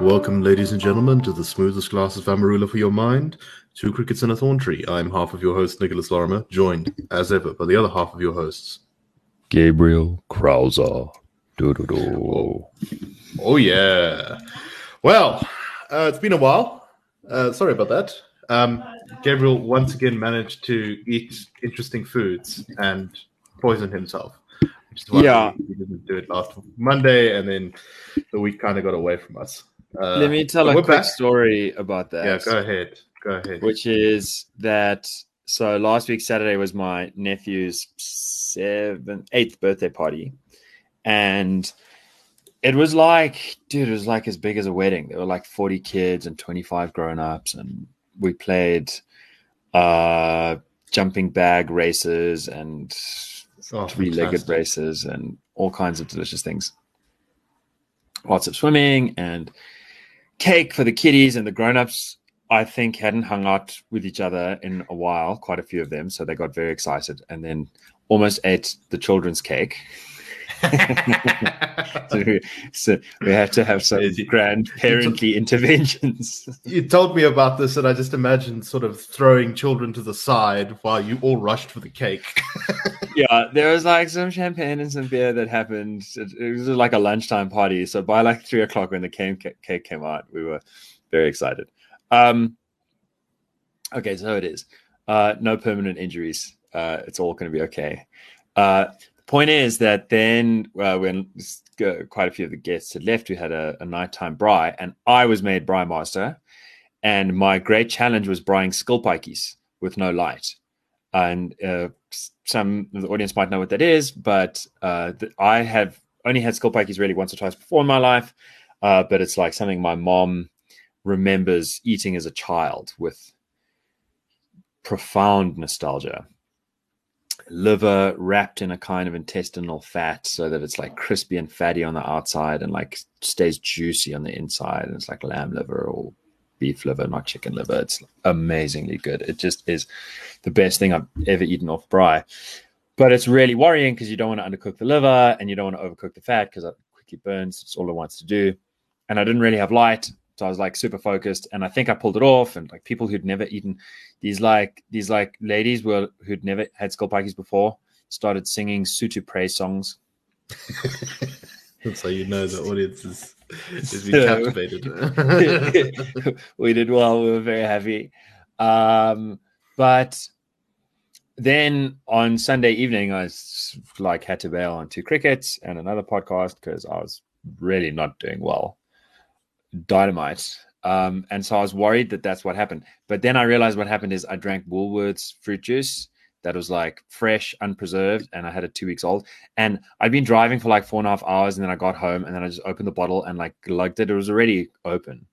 Welcome, ladies and gentlemen, to the smoothest glass of Amarula for your mind. Two crickets and a thorn tree. I'm half of your host, Nicholas Lorimer, joined, as ever, by the other half of your hosts. Gabriel Crouse. Do-do-do. Oh, yeah. Well, uh, it's been a while. Uh, sorry about that. Um, Gabriel once again managed to eat interesting foods and poison himself. Which is why Yeah. he didn't do it last Monday, and then the week kind of got away from us. Uh, Let me tell a quick back. story about that. Yeah, go ahead. Go ahead. Which is that so last week Saturday was my nephew's seventh, eighth birthday party, and it was like, dude, it was like as big as a wedding. There were like forty kids and twenty five grown ups, and we played uh jumping bag races and Oh, three-legged races and all kinds of delicious things. Lots of swimming and cake for the kiddies and the grown-ups. I think hadn't hung out with each other in a while, quite a few of them, so they got very excited and then almost ate the children's cake. so, we, so we had to have some grandparently interventions. You told me about this, and I just imagined sort of throwing children to the side while you all rushed for the cake. yeah, there was like some champagne and some beer that happened. It, it was like a lunchtime party. So by like three o'clock when the cake, cake came out, we were very excited. Um, okay, so it is. Uh, no permanent injuries. Uh, it's all going to be okay. Uh, point is that then uh, when quite a few of the guests had left, we had a, a nighttime braai, and I was made braai master. And my great challenge was braaiing skill pikeys with no light and uh, some of the audience might know what that is, but uh, th- I have only had skilpadjies really once or twice before in my life, uh, but it's like something my mom remembers eating as a child with profound nostalgia. Liver wrapped in a kind of intestinal fat so that it's like crispy and fatty on the outside and like stays juicy on the inside. And it's like lamb liver or beef liver, not chicken liver. It's amazingly good. It just is the best thing I've ever eaten off braai. But it's really worrying because you don't want to undercook the liver and you don't want to overcook the fat because it quickly burns. It's all it wants to do. And I didn't really have light. So I was like super focused and I think I pulled it off. And like people who'd never eaten these like these like ladies were who'd never had skilpadjies before started singing Sotho praise songs. so you know the audience is, is being So- captivated. we did well. We were very happy. Um, but then on Sunday evening, I s- like had to bail on two crickets and another podcast because I was really not doing well. Dynamite. Um, and so I was worried that that's what happened. But then I realized what happened is I drank Woolworths fruit juice that was like fresh, unpreserved, and I had it two weeks old. And I'd been driving for like four and a half hours, and then I got home, and then I just opened the bottle and like glugged it. It was already open,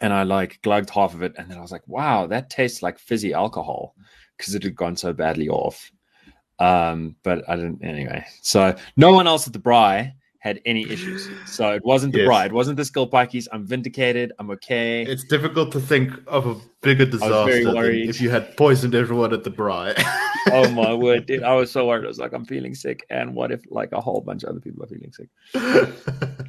and I like glugged half of it, and then I was like, "Wow, that tastes like fizzy alcohol," because it had gone so badly off. Um, but I didn't anyway. So no one else at the Braai had any issues. So it wasn't the Yes. Braai, it wasn't the Skilpadjies. I'm vindicated. I'm okay. it's difficult to think of a bigger disaster than if you had poisoned everyone at the braai. oh my word, dude! I was so worried. I was like, I'm feeling sick, and what if like a whole bunch of other people are feeling sick?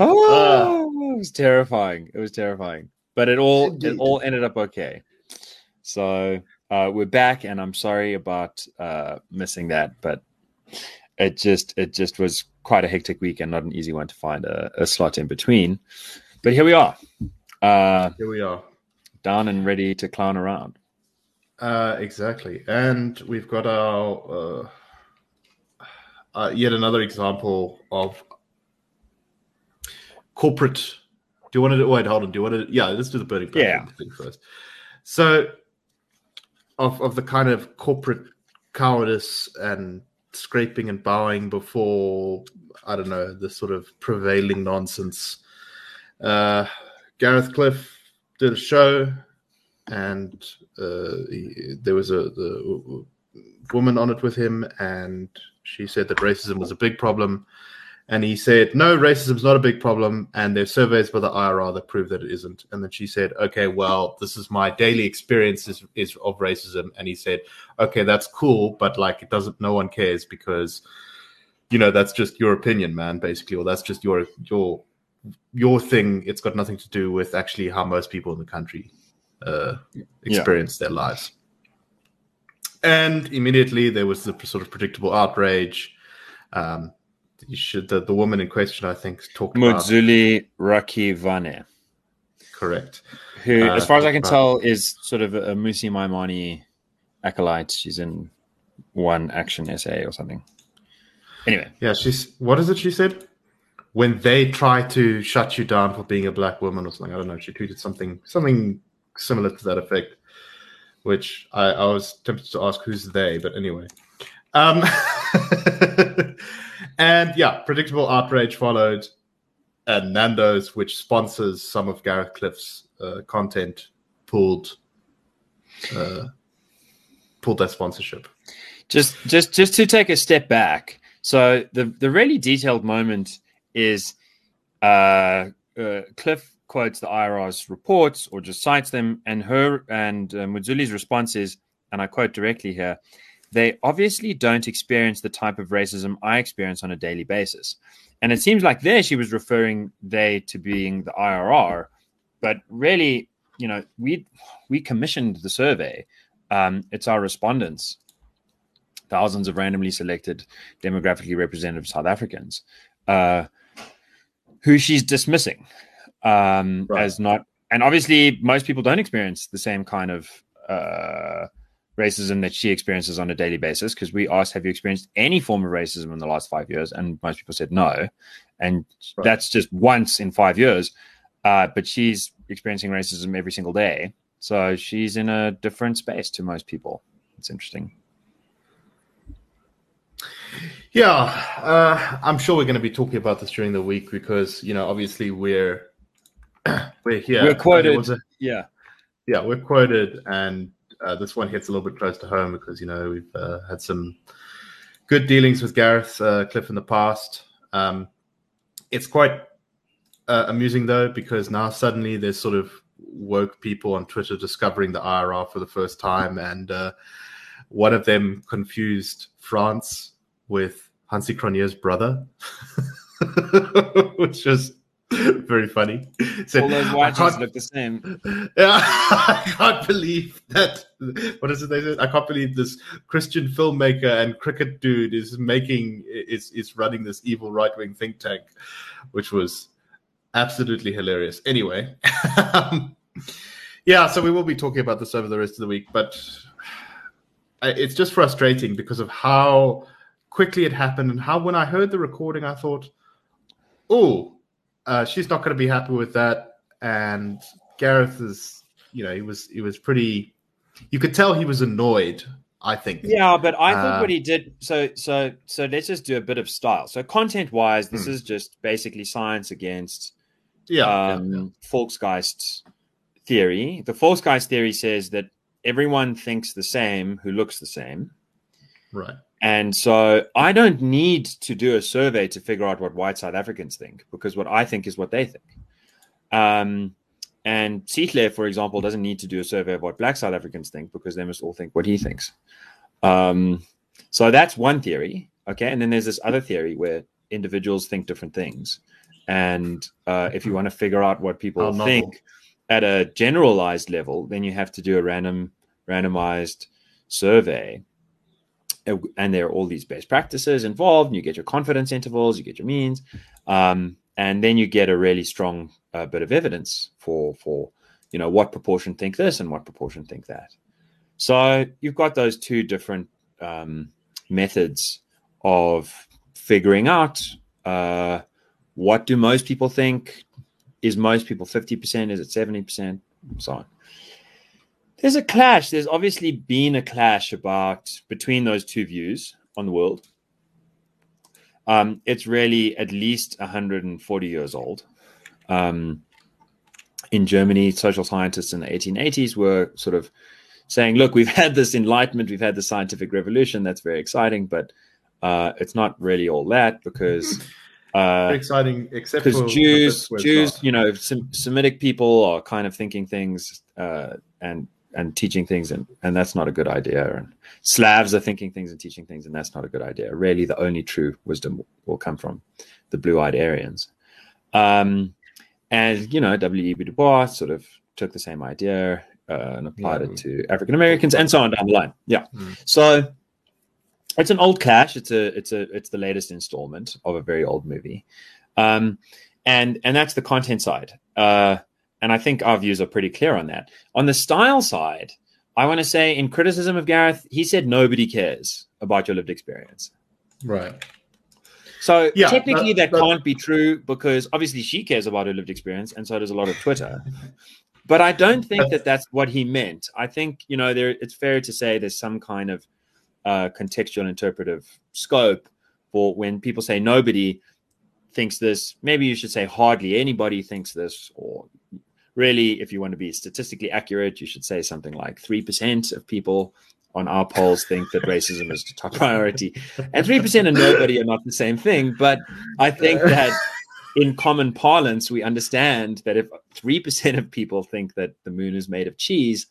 Oh, it was terrifying. It was terrifying, but it all it all ended up okay. So uh, we're back, and I'm sorry about uh, missing that, but it just it just was quite a hectic week and not an easy one to find a, a slot in between. But here we are, uh, Here we are. down and ready to clown around. Uh, exactly. And we've got our uh, uh, yet another example of corporate. Do you want to wait? Hold on. Do you want to? Yeah, let's do the burning platform thing first. So, of of the kind of corporate cowardice and scraping and bowing before I don't know the sort of prevailing nonsense. Uh, Gareth Cliff did a show and uh, he, there was a the woman on it with him, and she said that racism was a big problem, and he said no, racism's not a big problem, and there's surveys by the IRR that prove that it isn't. And then she said, okay, well, this is my daily experience is, is of racism, and he said, okay, that's cool, but like it doesn't, no one cares because you know that's just your opinion, man, basically, or that's just your your your thing, it's got nothing to do with actually how most people in the country uh, experience yeah. their lives. And immediately there was the sort of predictable outrage. Um, you should the, the woman in question, I think, talked about. Mudzuli Rakhivhane. Correct. Who, uh, as far as I can tell, is sort of a Mmusi Maimane acolyte. She's in one action essay or something. Anyway. Yeah, she's what is it she said? When they try to shut you down for being a black woman or something. I don't know. She tweeted something something similar to that effect. Which I, I was tempted to ask who's they, but anyway. Um and yeah, predictable outrage followed. And Nando's, which sponsors some of Gareth Cliff's uh, content, pulled uh, pulled that sponsorship. Just, just, just to take a step back. So the the really detailed moment is uh, uh, Cliff quotes the IRR's reports or just cites them, and her and uh, Mudzuli's response is, and I quote directly here: they obviously don't experience the type of racism I experience on a daily basis. And it seems like there she was referring they to being the IRR, but really, you know, we we commissioned the survey. Um, it's our respondents, thousands of randomly selected demographically representative South Africans, uh, who she's dismissing um, right. as not. And obviously, most people don't experience the same kind of uh, racism that she experiences on a daily basis because we asked have you experienced any form of racism in the last five years? And most people said no. And right. that's just once in five years. Uh, but she's experiencing racism every single day. So she's in a different space to most people. It's interesting. Yeah uh, i'm sure we're going to be talking about this during the week because you know obviously we're we're here. We're quoted. a, yeah. Yeah we're quoted and uh, this one hits a little bit close to home because you know we've uh, had some good dealings with Gareth uh, Cliff in the past. Um, it's quite uh, amusing though because now suddenly there's sort of woke people on Twitter discovering the IRR for the first time, and uh, one of them confused Frans with Hansie Cronje's brother, which is Very funny. All those watches look the same. Yeah, I can't believe that. What is it they said? I can't believe this Christian filmmaker and cricket dude is making is is running this evil right wing think tank, which was absolutely hilarious. Anyway, yeah, so we will be talking about this over the rest of the week, but it's just frustrating because of how quickly it happened and how when I heard the recording, I thought, oh uh, she's not going to be happy with that. And Gareth is, you know, he was he was pretty. You could tell he was annoyed. I think. Yeah, but I think uh, what he did. So so so let's just do a bit of style. So content wise, this hmm. is just basically science against. Yeah, um, yeah, yeah. Volksgeist theory. The Volksgeist theory says that everyone thinks the same who looks the same. Right. And so I don't need to do a survey to figure out what white South Africans think because what I think is what they think. Um, and Sihle, for example, doesn't need to do a survey of what black South Africans think because they must all think what he thinks. Um, so that's one theory. Okay. And then there's this other theory where individuals think different things. And uh, if you want to figure out what people think at a generalized level, then you have to do a random, randomized survey and there are all these best practices involved and you get your confidence intervals you get your means um, and then you get a really strong uh, bit of evidence for for you know what proportion think this and what proportion think that. So you've got those two different um, methods of figuring out uh, what do most people think? Is most people 50% is it 70% so on there's a clash. There's obviously been a clash about between those two views on the world. Um, it's really at least 140 years old. Um, in Germany, social scientists in the 1880s were sort of saying, "Look, we've had this enlightenment, we've had the scientific revolution. That's very exciting, but uh, it's not really all that because." Uh, exciting, except because Jews, Jews, you know, Sem- Semitic people are kind of thinking things, uh, and and teaching things and and that's not a good idea and slavs are thinking things and teaching things and that's not a good idea really the only true wisdom will come from the blue-eyed aryans Um, and you know, W.E.B. Du Bois sort of took the same idea uh, and applied Yeah. it to African Americans and so on down the line. Yeah. Mm. So it's an old clash. It's a it's a it's the latest installment of a very old movie, um, and and that's the content side. Uh, and I think our views are pretty clear on that. On the style side, I want to say in criticism of Gareth, he said nobody cares about your lived experience. Right. So Yeah, technically, that- that, that- can't be true because obviously she cares about her lived experience, and so does a lot of Twitter. but I don't think that that's what he meant. I think you know there. It's fair to say there's some kind of uh, contextual interpretive scope for when people say nobody thinks this. Maybe you should say hardly anybody thinks this, or really, if you want to be statistically accurate, you should say something like three percent of people on our polls think that racism is the top priority and 3% and nobody are not the same thing but i think that in common parlance we understand that if 3% of people think that the moon is made of cheese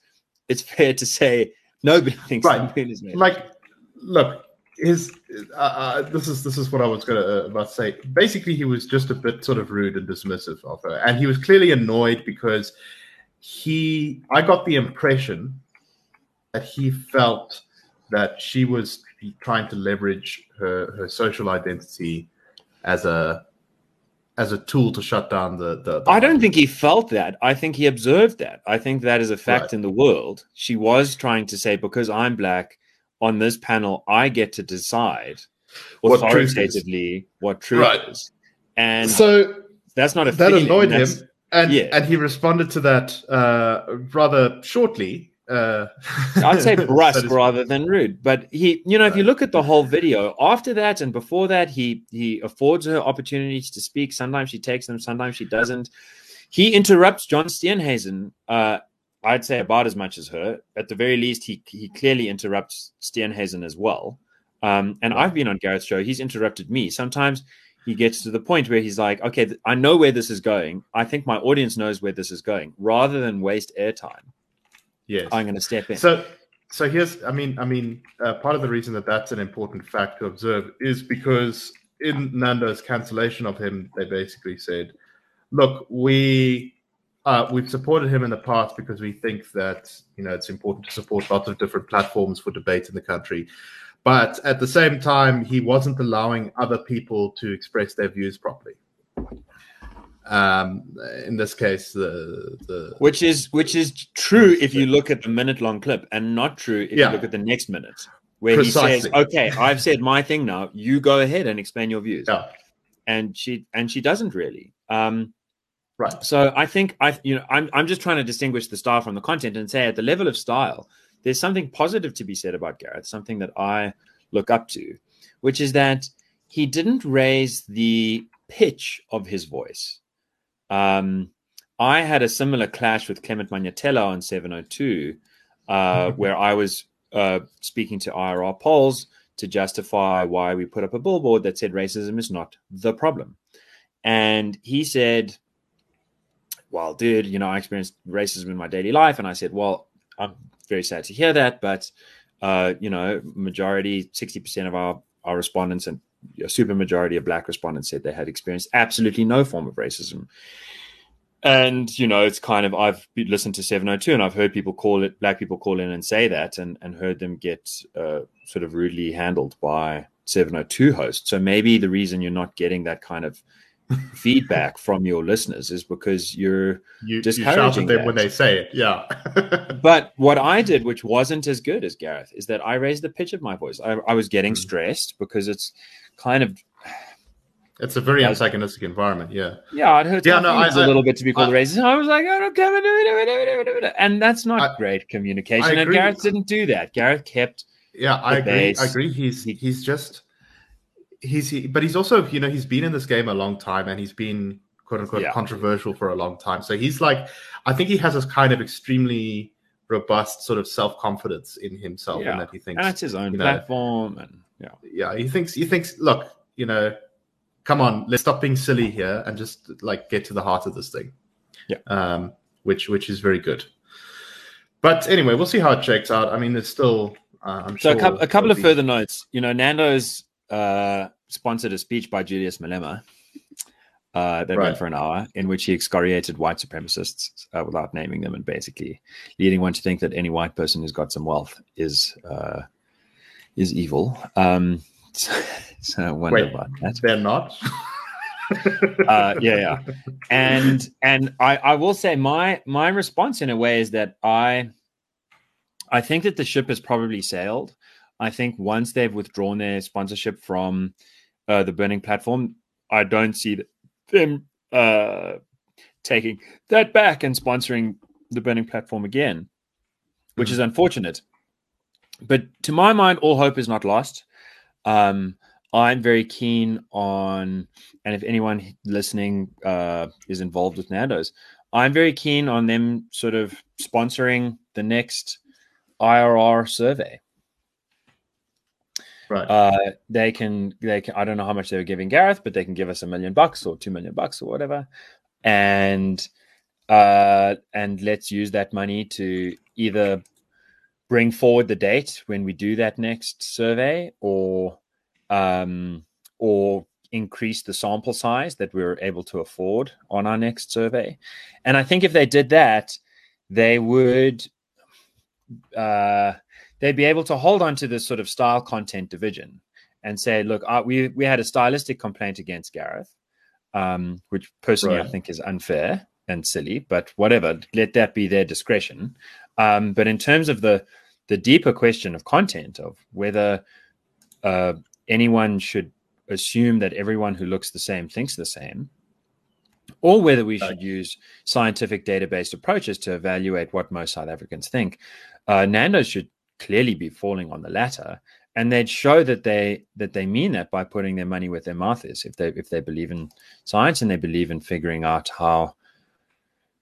it's fair to say nobody thinks Right. the moon is made like look his uh, uh, this is this is what i was gonna uh, about to say basically he was just a bit sort of rude and dismissive of her and he was clearly annoyed because he i got the impression that he felt that she was trying to leverage her her social identity as a as a tool to shut down the the, the I don't think he felt that. I think he observed that. I think that is a fact Right. in the world. She was trying to say, because I'm black on this panel, I get to decide What truth authoritatively what truth Right. is. And so that's not a that feeling, annoyed him and yeah. and he responded to that uh rather shortly uh I'd say brusque rather than rude. But he, you know, if you look at the whole video, after that and before that, he he affords her opportunities to speak. Sometimes she takes them, sometimes she doesn't. He interrupts John Steenhuisen, uh, I'd say about as much as her. At the very least, he he clearly interrupts Steenhuisen as well. Um, and I've been on Gareth's show. He's interrupted me. Sometimes he gets to the point where he's like, "Okay, th- I know where this is going. I think my audience knows where this is going." Rather than waste airtime, yes I'm going to step in. so so here's i mean i mean uh, part of the reason that that's an important fact to observe is because in nando's cancellation of him they basically said look we uh, we've supported him in the past because we think that you know it's important to support lots of different platforms for debate in the country. But at the same time he wasn't allowing other people to express their views properly. Um in this case the the which is which is true if you look at the minute long clip and not true if Yeah. you look at the next minute where Precisely. he says okay i've said my thing now. You go ahead and explain your views. Yeah. And she and she doesn't really. Um right. So i think i you know i'm i'm just trying to distinguish the style from the content and say at the level of style there's something positive to be said about gareth something that i look up to which is that he didn't raise the pitch of his voice. Um i had a similar clash with clement Manyathela on 702 uh where i was uh speaking to irr polls to justify why we put up a billboard that said racism is not the problem. And he said, Well, dude, you know, I experienced racism in my daily life. And I said, Well, I'm very sad to hear that. But, uh, you know, majority, 60% of our, our respondents and a super majority of black respondents said they had experienced absolutely no form of racism. And, you know, it's kind of, I've listened to 702 and I've heard people call it, black people call in and say that and, and heard them get uh, sort of rudely handled by 702 hosts. So maybe the reason you're not getting that kind of feedback from your listeners is because you're you, you discouraging at them when they say it yeah. But what i did which wasn't as good as gareth is that i raised the pitch of my voice. I, I was getting Mm. stressed because it's kind of it's a very antagonistic environment yeah. Yeah it hurts Yeah, no, I- a little bit to be called I- racist. I was like oh no come and do it, and that's not great communication. And gareth didn't do that. Gareth kept yeah i agree. Base. i agree. He's He- he's just he's he, but he's also you know he's been in this game a long time and he's been quote unquote Yeah. controversial for a long time so he's like i think he has this kind of extremely robust sort of self-confidence in himself Yeah. and that he thinks and that's his own you know, platform and yeah yeah he thinks he thinks look you know come on let's stop being silly here and just like get to the heart of this thing Yeah. um which which is very good but anyway we'll see how it shakes out i mean there's still uh, i'm So sure a, couple, a couple of be- further notes. You know, Nando's uh, sponsored a speech by Julius Malema, Uh, that Right. went for an hour, in which he excoriated white supremacists uh, without naming them, and basically leading one to think that any white person who's got some wealth is uh, is evil. Um, so, so I wonder Wait. about that They're not. uh, yeah, yeah. And and I, I will say my my response in a way is that I I think that the ship has probably sailed. I think once they've withdrawn their sponsorship from uh, the burning platform, I don't see them uh, taking that back and sponsoring the burning platform again, which is unfortunate. But to my mind, all hope is not lost. Um, I'm very keen on, and if anyone listening uh, is involved with Nando's, I'm very keen on them sort of sponsoring the next IRR survey. Right. Uh, they can, they can. I don't know how much they were giving Gareth, but they can give us a million bucks or two million bucks or whatever, and uh, and let's use that money to either bring forward the date when we do that next survey, or um, or increase the sample size that we're able to afford on our next survey. And I think if they did that, they would uh, they'd be able to hold on to this sort of style content division and say, look, uh, we we had a stylistic complaint against Gareth, um, which personally I think is unfair and silly, but whatever, let that be their discretion. Um, but in terms of the the deeper question of content of whether uh, anyone should assume that everyone who looks the same thinks the same, or whether we should use scientific data-based approaches to evaluate what most South Africans think. Uh, Nando's should clearly be falling on the latter, and they'd show that they that they mean that by putting their money where their mouth is. If they if they believe in science and they believe in figuring out how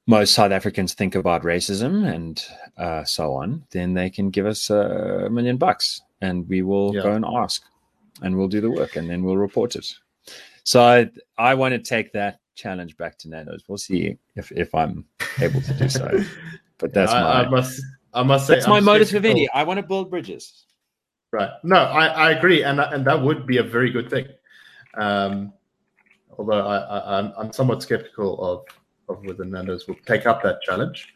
most South Africans think about racism and uh, so on, then they can give us a million bucks, and we will Yeah. go and ask, and we'll do the work, and then we'll report it. So I, I want to take that challenge back to Nando's. We'll see if, if I'm able to do so. But that's I, my I must. I must say that's my I'm modus skeptical. vivendi. I want to build bridges. Right. No, I, I agree, and and that would be a very good thing. Um, although I, I I'm I'm somewhat skeptical of of whether Nando's will take up that challenge.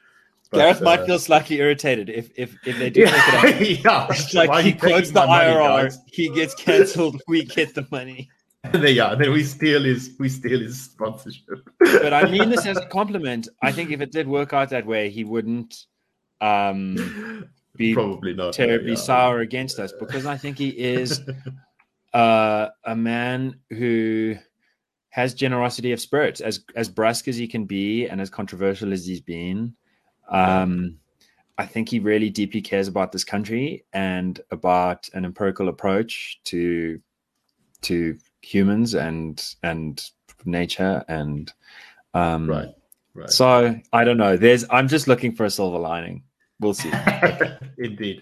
But, Gareth might uh, feel slightly irritated if if, if they do take it up. yeah, yeah. It's Why like he you quotes the my money, he gets cancelled, we get the money. There, yeah, then we steal his we steal his sponsorship. But I mean this as a compliment. I think if it did work out that way, he wouldn't um, be Probably not. terribly yeah. sour against us because I think he is uh, a man who has generosity of spirit, as as brusque as he can be and as controversial as he's been. Um, I think he really deeply cares about this country and about an empirical approach to to humans and and nature and um, Right. Right. So I don't know. There's I'm just looking for a silver lining. We'll see. Indeed.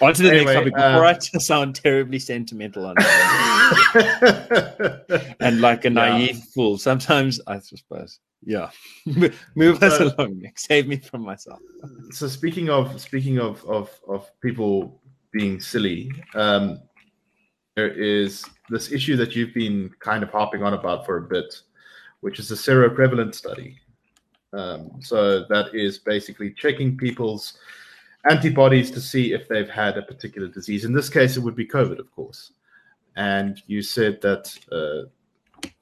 On to the Anyway, next topic um, before I t- sound terribly sentimental on it. and like a Yeah. naive fool. Sometimes I suppose. Yeah. Move us So- along, Nick. Save me from myself. so speaking of speaking of of of people being silly, um, there is this issue that you've been kind of harping on about for a bit, which is a seroprevalence study. Um, so that is basically checking people's antibodies to see if they've had a particular disease. In this case, it would be COVID, of course. And you said that uh,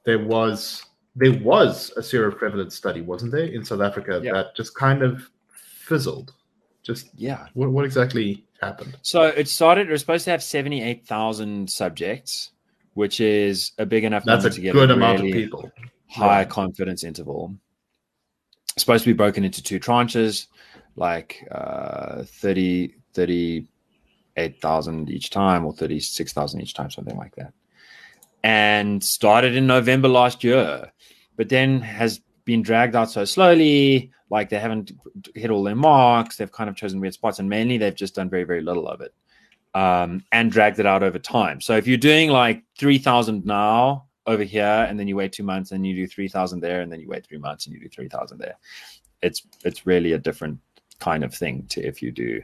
there was there was a seroprevalence study, wasn't there, in South Africa Yeah. that just kind of fizzled. Just Yeah. what, what exactly happened? So it started, it was supposed to have 78,000 subjects, which is a big enough That's number a to get good a amount really of people. high Right. confidence interval. Supposed to be broken into two tranches, like uh, 30, 38,000 each time or 36,000 each time, something like that. And started in November last year, but then has been dragged out so slowly. Like they haven't hit all their marks. They've kind of chosen weird spots, and mainly they've just done very, very little of it um, and dragged it out over time. So if you're doing like 3,000 now over here, and then you wait two months, and you do 3,000 there, and then you wait three months, and you do 3,000 there, it's it's really a different kind of thing to if you do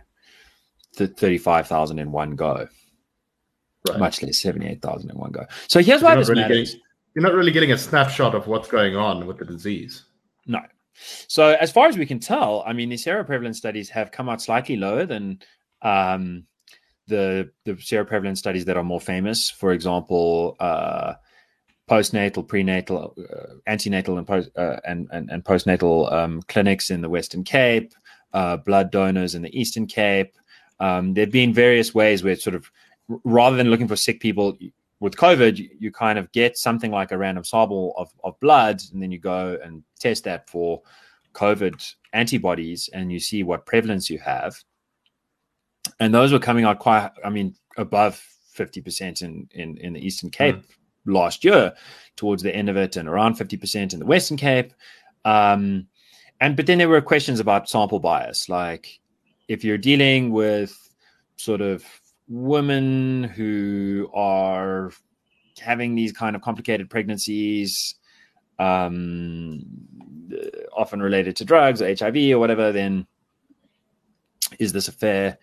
th- 35,000 in one go, Right. much less 78,000 in one go. So here's why this really matters. getting- you're not really getting a snapshot of what's going on with the disease. No. So as far as we can tell, I mean, the seroprevalence studies have come out slightly lower than um, the the seroprevalence studies that are more famous. For example, uh, postnatal, prenatal, uh, antenatal, and post uh, and, and, and postnatal um, clinics in the Western Cape, uh, blood donors in the Eastern Cape. Um, there have been various ways where sort of rather than looking for sick people with COVID, you, you, kind of get something like a random sample of, of blood, and then you go and test that for COVID antibodies, and you see what prevalence you have. And those were coming out quite, I mean, above 50% in, in, in the Eastern Cape mm. Last year, towards the end of it, and around 50% in the Western Cape. Um, and but then there were questions about sample bias, like if you're dealing with sort of women who are having these kind of complicated pregnancies, um, often related to drugs or HIV or whatever, then is this a fair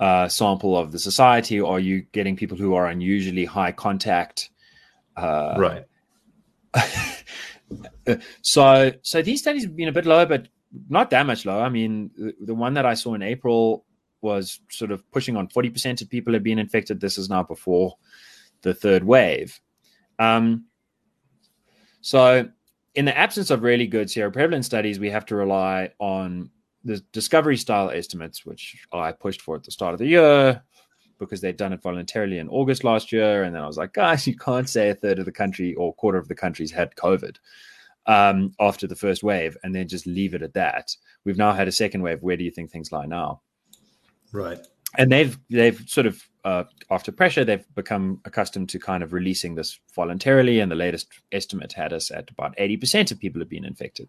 uh, sample of the society? Are you getting people who are unusually high contact? Uh, right. so, so these studies have been a bit lower, but not that much lower. I mean, the, the one that I saw in April was sort of pushing on 40% of people have been infected. This is now before the third wave. Um, so, in the absence of really good seroprevalence studies, we have to rely on the discovery style estimates, which I pushed for at the start of the year because they'd done it voluntarily in August last year. And then I was like, guys, you can't say a third of the country or quarter of the countries had COVID um, after the first wave and then just leave it at that. We've now had a second wave. Where do you think things lie now? Right. And they've they've sort of uh, after pressure they've become accustomed to kind of releasing this voluntarily. And the latest estimate had us at about eighty percent of people have been infected.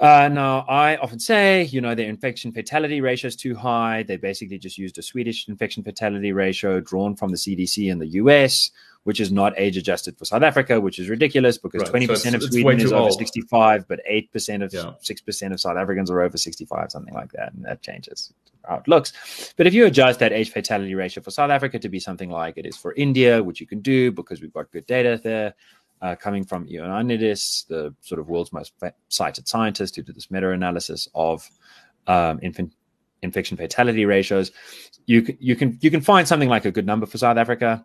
Uh, now, I often say, you know, the infection fatality ratio is too high. They basically just used a Swedish infection fatality ratio drawn from the CDC in the US, which is not age adjusted for South Africa, which is ridiculous because right. 20% so of Sweden is over 65, but 8% of yeah. 6% of South Africans are over 65, something like that. And that changes how it looks. But if you adjust that age fatality ratio for South Africa to be something like it is for India, which you can do because we've got good data there, uh, coming from Ioannidis, the sort of world's most cited scientist who did this meta-analysis of um, infant infection fatality ratios. You can, you can you can find something like a good number for South Africa.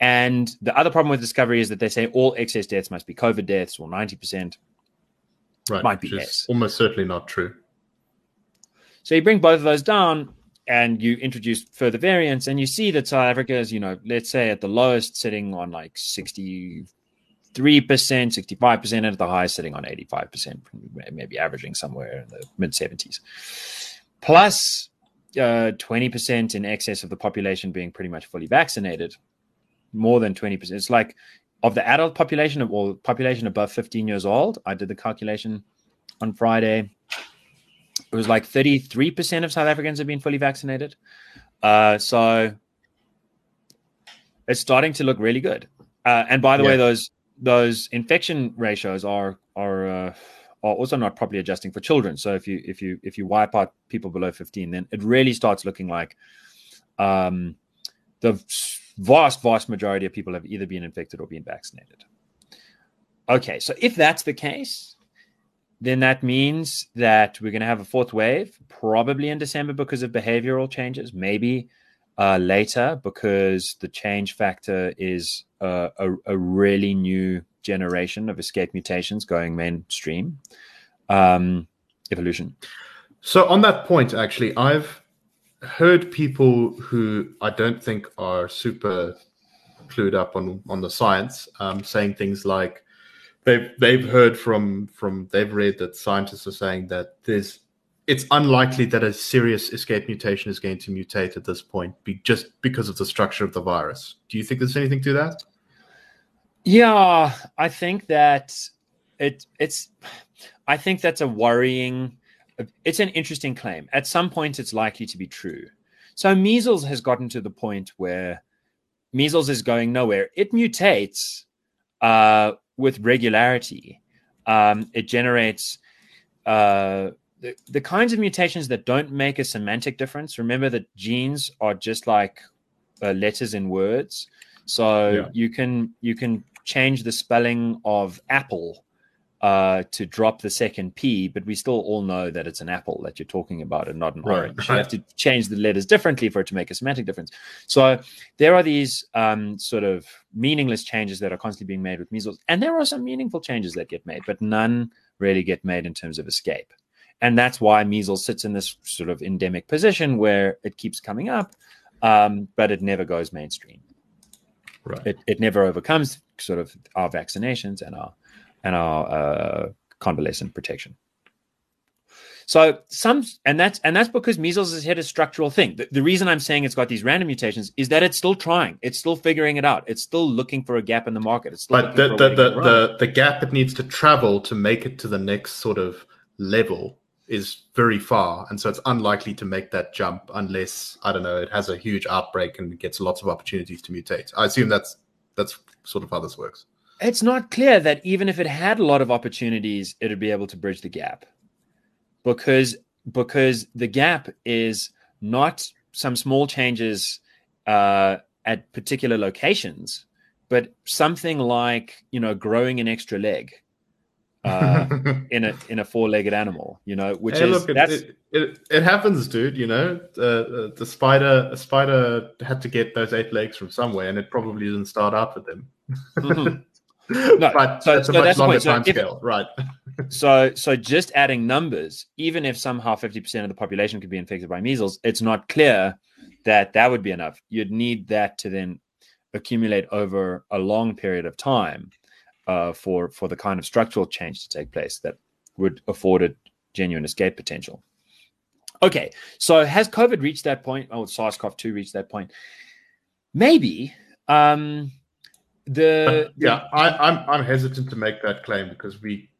And the other problem with discovery is that they say all excess deaths must be COVID deaths or ninety percent. Right, might be. Almost certainly not true. So you bring both of those down, and you introduce further variants, and you see that South Africa is, you know, let's say at the lowest, sitting on like sixty 63%, 65%, and at the highest sitting on 85%, maybe averaging somewhere in the mid 70s. Plus uh, 20% in excess of the population being pretty much fully vaccinated, more than 20%. It's like of the adult population or population above 15 years old, I did the calculation on Friday. It was like 33% of South Africans have been fully vaccinated. Uh, so it's starting to look really good. Uh, and by the yeah. way, those those infection ratios are are uh, are also not properly adjusting for children. So if you if you if you wipe out people below 15, then it really starts looking like um, the vast vast majority of people have either been infected or been vaccinated. Okay, so if that's the case, then that means that we're going to have a fourth wave, probably in December because of behavioral changes, maybe uh, later because the change factor is a, a, really new generation of escape mutations going mainstream. Um, evolution. So, on that point, actually, I've heard people who I don't think are super clued up on on the science um, saying things like they've they've heard from from they've read that scientists are saying that there's it's unlikely that a serious escape mutation is going to mutate at this point, be, just because of the structure of the virus. Do you think there's anything to that? Yeah, I think that it it's I think that's a worrying it's an interesting claim. At some point it's likely to be true. So measles has gotten to the point where measles is going nowhere. It mutates uh, with regularity. Um, it generates uh, the, the kinds of mutations that don't make a semantic difference. Remember that genes are just like uh, letters in words. So yeah. you can you can change the spelling of apple uh, to drop the second P, but we still all know that it's an apple that you're talking about and not an Right, orange. You have to change the letters differently for it to make a semantic difference. So there are these um, sort of meaningless changes that are constantly being made with measles, and there are some meaningful changes that get made, but none really get made in terms of escape. And that's why measles sits in this sort of endemic position where it keeps coming up, um, but it never goes mainstream Right. it, it never overcomes sort of our vaccinations and our and our uh, convalescent protection. So some and that's and that's because measles has hit a structural thing. The, the reason I'm saying it's got these random mutations is that it's still trying. It's still figuring it out. It's still looking for a gap in the market. It's But the the, for a way the, the the gap it needs to travel to make it to the next sort of level is very far, and so it's unlikely to make that jump unless I don't know it has a huge outbreak and gets lots of opportunities to mutate. I assume that's that's sort of how this works. it's not clear that even if it had a lot of opportunities, it'd be able to bridge the gap, because because the gap is not some small changes uh, at particular locations, but something like you know growing an extra leg uh, in a in a four legged animal, you know, which Hey, is look, it, that's it, it, it happens, dude. You know, uh, the spider a spider had to get those eight legs from somewhere, and it probably didn't start out with them. Mhm. but so- that's a so much that's longer. So time scale, right? So, so just adding numbers, even if somehow 50% of the population could be infected by measles, it's not clear that that would be enough. You'd need that to then accumulate over a long period of time uh, for for the kind of structural change to take place that would afford it genuine escape potential. Okay, so has COVID reached that point? Oh, SARS-CoV-2 reached that point? Maybe. Um, the But, yeah, I, I'm I'm hesitant to make that claim because we,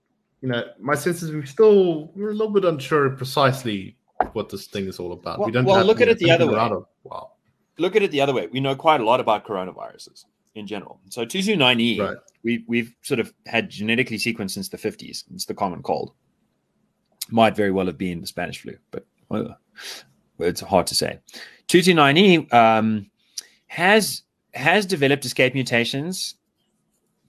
you know, my sense is we still we're a little bit unsure precisely what this thing is all about. Well- we don't well, have, look at know, it the other way. around a while. look at it the other way. We know quite a lot about coronaviruses in general. So 229E, Right. We, we've sort of had genetically sequenced since the 50s. It's the common cold. Might very well have been the Spanish flu, but well, it's hard to say. 229E um, has has developed escape mutations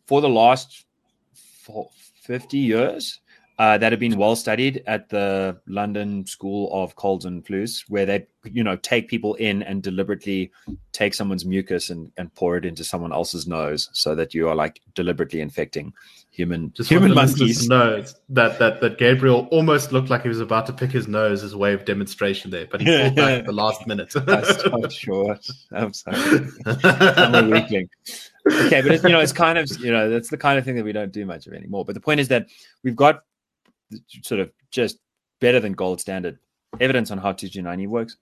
for the last fo- 50 years uh, that have been well studied at the London School of Colds and Flus, where they, you know, take people in and deliberately take someone's mucus and, and pour it into someone else's nose, so that you are like deliberately infecting human Just human monkeys. to that that that Gabriel almost looked like he was about to pick his nose as a way of demonstration there, but he pulled back at the last minute. I'm so short. I'm sorry. I'm a weakling. Okay, but it's, you know, it's kind of you know that's the kind of thing that we don't do much of anymore. But the point is that we've got sort of just better than gold standard evidence on how 229E works,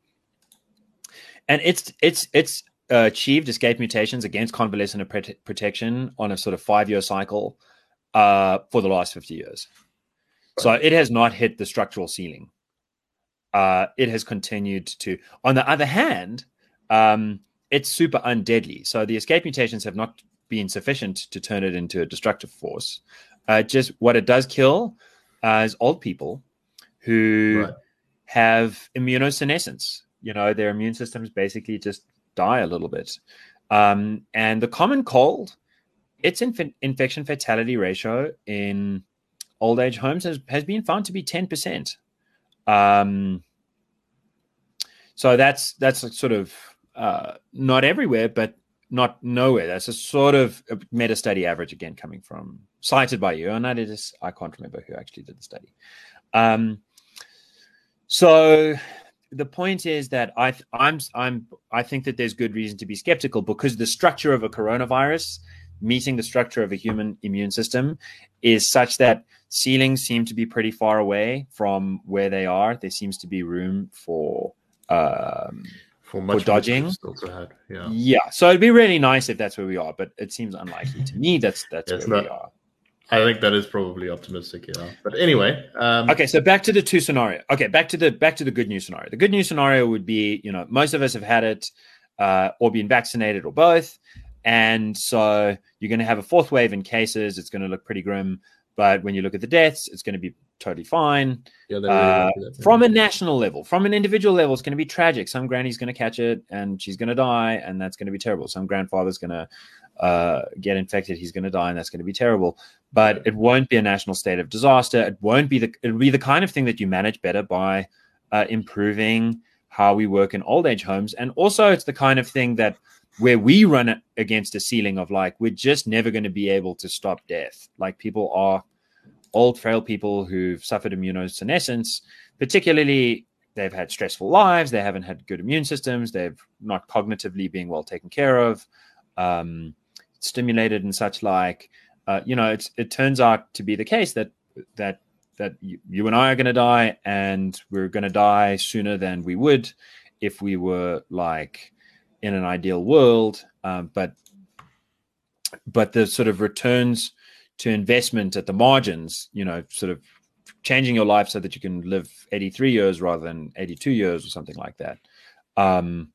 and it's it's it's uh, achieved escape mutations against convalescent prote- protection on a sort of five year cycle uh, for the last 50 years. So it has not hit the structural ceiling. Uh, it has continued to. On the other hand, um, it's super undeadly. So the escape mutations have not been sufficient to turn it into a destructive force. Uh, just what it does kill uh, is old people who Right. have immunosenescence. You know, their immune systems basically just die a little bit. Um, and the common cold, its inf- infection fatality ratio in old age homes has, has been found to be 10%. Um, so that's that's sort of uh, not everywhere, but not nowhere. That's a sort of meta study average again coming from cited by you, and I did this. I can't remember who actually did the study. Um, so the point is that I I'm I'm I think that there's good reason to be skeptical because the structure of a coronavirus meeting the structure of a human immune system is such that ceilings seem to be pretty far away from where they are. There seems to be room for um, for much dodging. more still to have, Yeah. yeah. So it'd be really nice if that's where we are, but it seems unlikely to me. That's that's It's where we are. I think that is probably optimistic, yeah. But anyway, um, Okay, so back to the two scenario. Okay, back to the back to the good news scenario. The good news scenario would be, you know, most of us have had it, uh, or been vaccinated, or both, and so you're going to have a fourth wave in cases. It's going to look pretty grim, but when you look at the deaths, it's going to be totally fine. Yeah, Uh, really like from a national level, from an individual level, it's going to be tragic. Some granny's going to catch it and she's going to die, and that's going to be terrible. Some grandfather's going to uh, get infected, he's going to die, and that's going to be terrible. But it won't be a national state of disaster. It won't be the. It'll be the kind of thing that you manage better by uh, improving how we work in old age homes, and also it's the kind of thing that where we run against a ceiling of like we're just never going to be able to stop death. Like people are old, frail people who've suffered immunosenescence, particularly they've had stressful lives, they haven't had good immune systems, they've not cognitively being well taken care of, um, stimulated and such like. Uh, you know, it turns out to be the case that that that you, you and I are going to die, and we're going to die sooner than we would if we were like in an ideal world. Um, but but the sort of returns to investment at the margins, you know, sort of changing your life so that you can live 83 years rather than 82 years or something like that, um,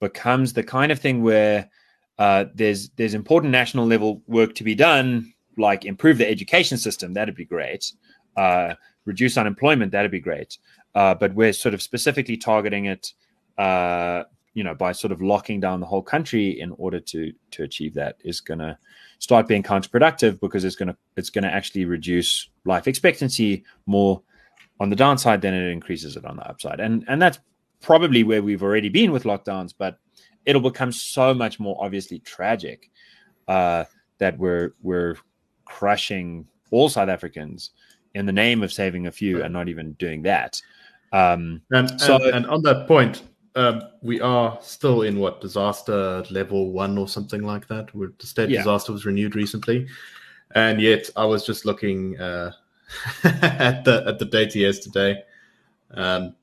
becomes the kind of thing where uh, there's there's important national level work to be done, like improve the education system. That'd be great. Uh, reduce unemployment. That'd be great. Uh, but we're sort of specifically targeting it, uh, you know, by sort of locking down the whole country in order to to achieve that is going to start being counterproductive because it's going to it's going to actually reduce life expectancy more on the downside than it increases it on the upside. And and that's probably where we've already been with lockdowns, but it'll become so much more obviously tragic uh, that we're we're crushing all South Africans in the name of saving a few and not even doing that. Um, And, So- and, and on that point, um, we are still in what disaster level one or something like that, where the state Yeah. disaster was renewed recently, and yet I was just looking uh, at the at the data yesterday. Um,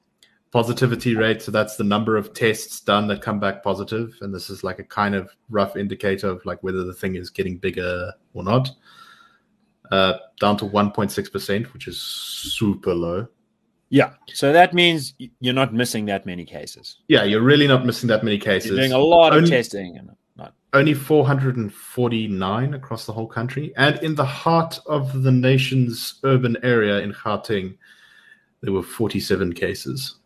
positivity rate, so that's the number of tests done that come back positive, and this is like a kind of rough indicator of like whether the thing is getting bigger or not. Uh, down to 1.6%, which is super low. Yeah, so that means you're not missing that many cases. Yeah, you're really not missing that many cases. You're doing a lot of testing and not. only 449 across the whole country. And in the heart of the nation's urban area in Gauteng, there were 47 cases,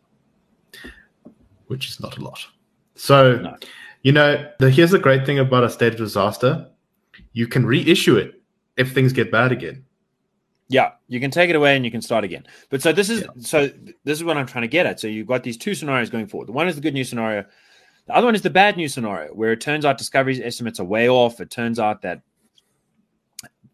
which is not a lot. So, No. you know, the, here's the great thing about a state of disaster you can reissue it if things get bad again. Yeah, you can take it away and you can start again. But so this is Yeah. so this is what I'm trying to get at. So you've got these two scenarios going forward. The one is the good news scenario. The other one is the bad news scenario, where it turns out discovery's estimates are way off. It turns out that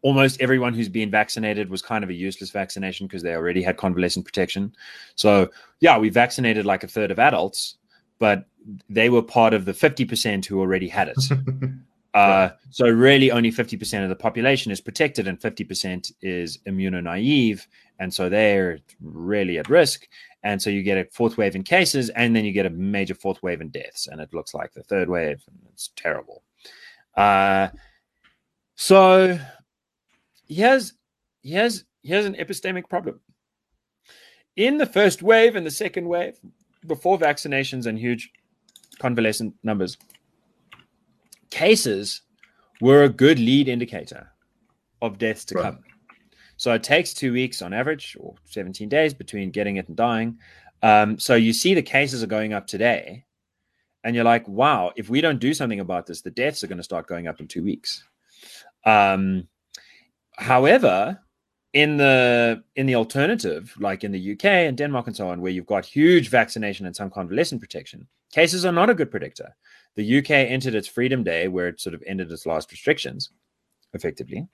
almost everyone who's been vaccinated was kind of a useless vaccination because they already had convalescent protection. So yeah, we vaccinated like a third of adults, but they were part of the 50% who already had it. Uh, so really, only fifty percent of the population is protected, and fifty percent is immunonaive, and so they're really at risk. And so you get a fourth wave in cases, and then you get a major fourth wave in deaths, and it looks like the third wave, and it's terrible. Uh, so here's here's here's an epistemic problem. In the first wave and the second wave, before vaccinations and huge convalescent numbers, cases were a good lead indicator of deaths to Right. come. So it takes two weeks on average, or 17 days between getting it and dying. Um, so you see the cases are going up today, and you're like, wow, if we don't do something about this, the deaths are going to start going up in two weeks. Um, however, in the in the alternative, like in the UK and Denmark and so on, where you've got huge vaccination and some convalescent protection, cases are not a good predictor. The UK entered its Freedom Day, where it sort of ended its last restrictions, effectively,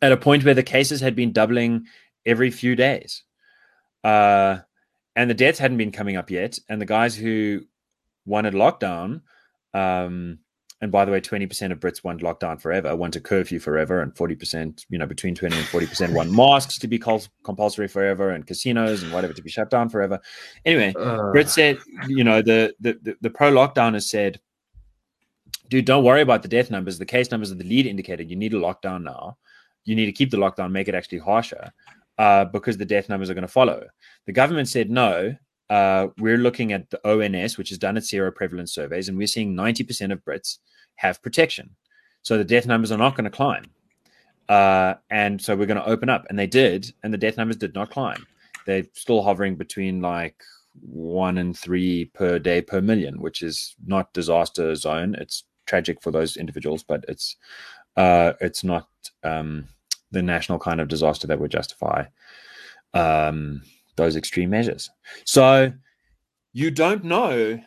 at a point where the cases had been doubling every few days, uh, and the deaths hadn't been coming up yet. And the guys who wanted lockdown, um, and by the way, twenty percent of Brits want lockdown forever, want a curfew forever, and forty percent, you know, between twenty and forty percent want masks to be compulsory forever, and casinos and whatever to be shut down forever. Anyway, Uh, said, you know, the the the, the pro lockdown has said, dude, don't worry about the death numbers. The case numbers are the lead indicator. You need a lockdown now. You need to keep the lockdown, make it actually harsher, uh, because the death numbers are going to follow. The government said no. Uh, we're looking at the ONS, which has done its seroprevalence surveys, and we're seeing 90% of Brits have protection. So the death numbers are not going to climb. Uh, and so we're going to open up, and they did, and the death numbers did not climb. They're still hovering between like one and three per day per million, which is not disaster zone. It's tragic for those individuals, but it's uh, it's not um, the national kind of disaster that would justify um, those extreme measures. So you don't know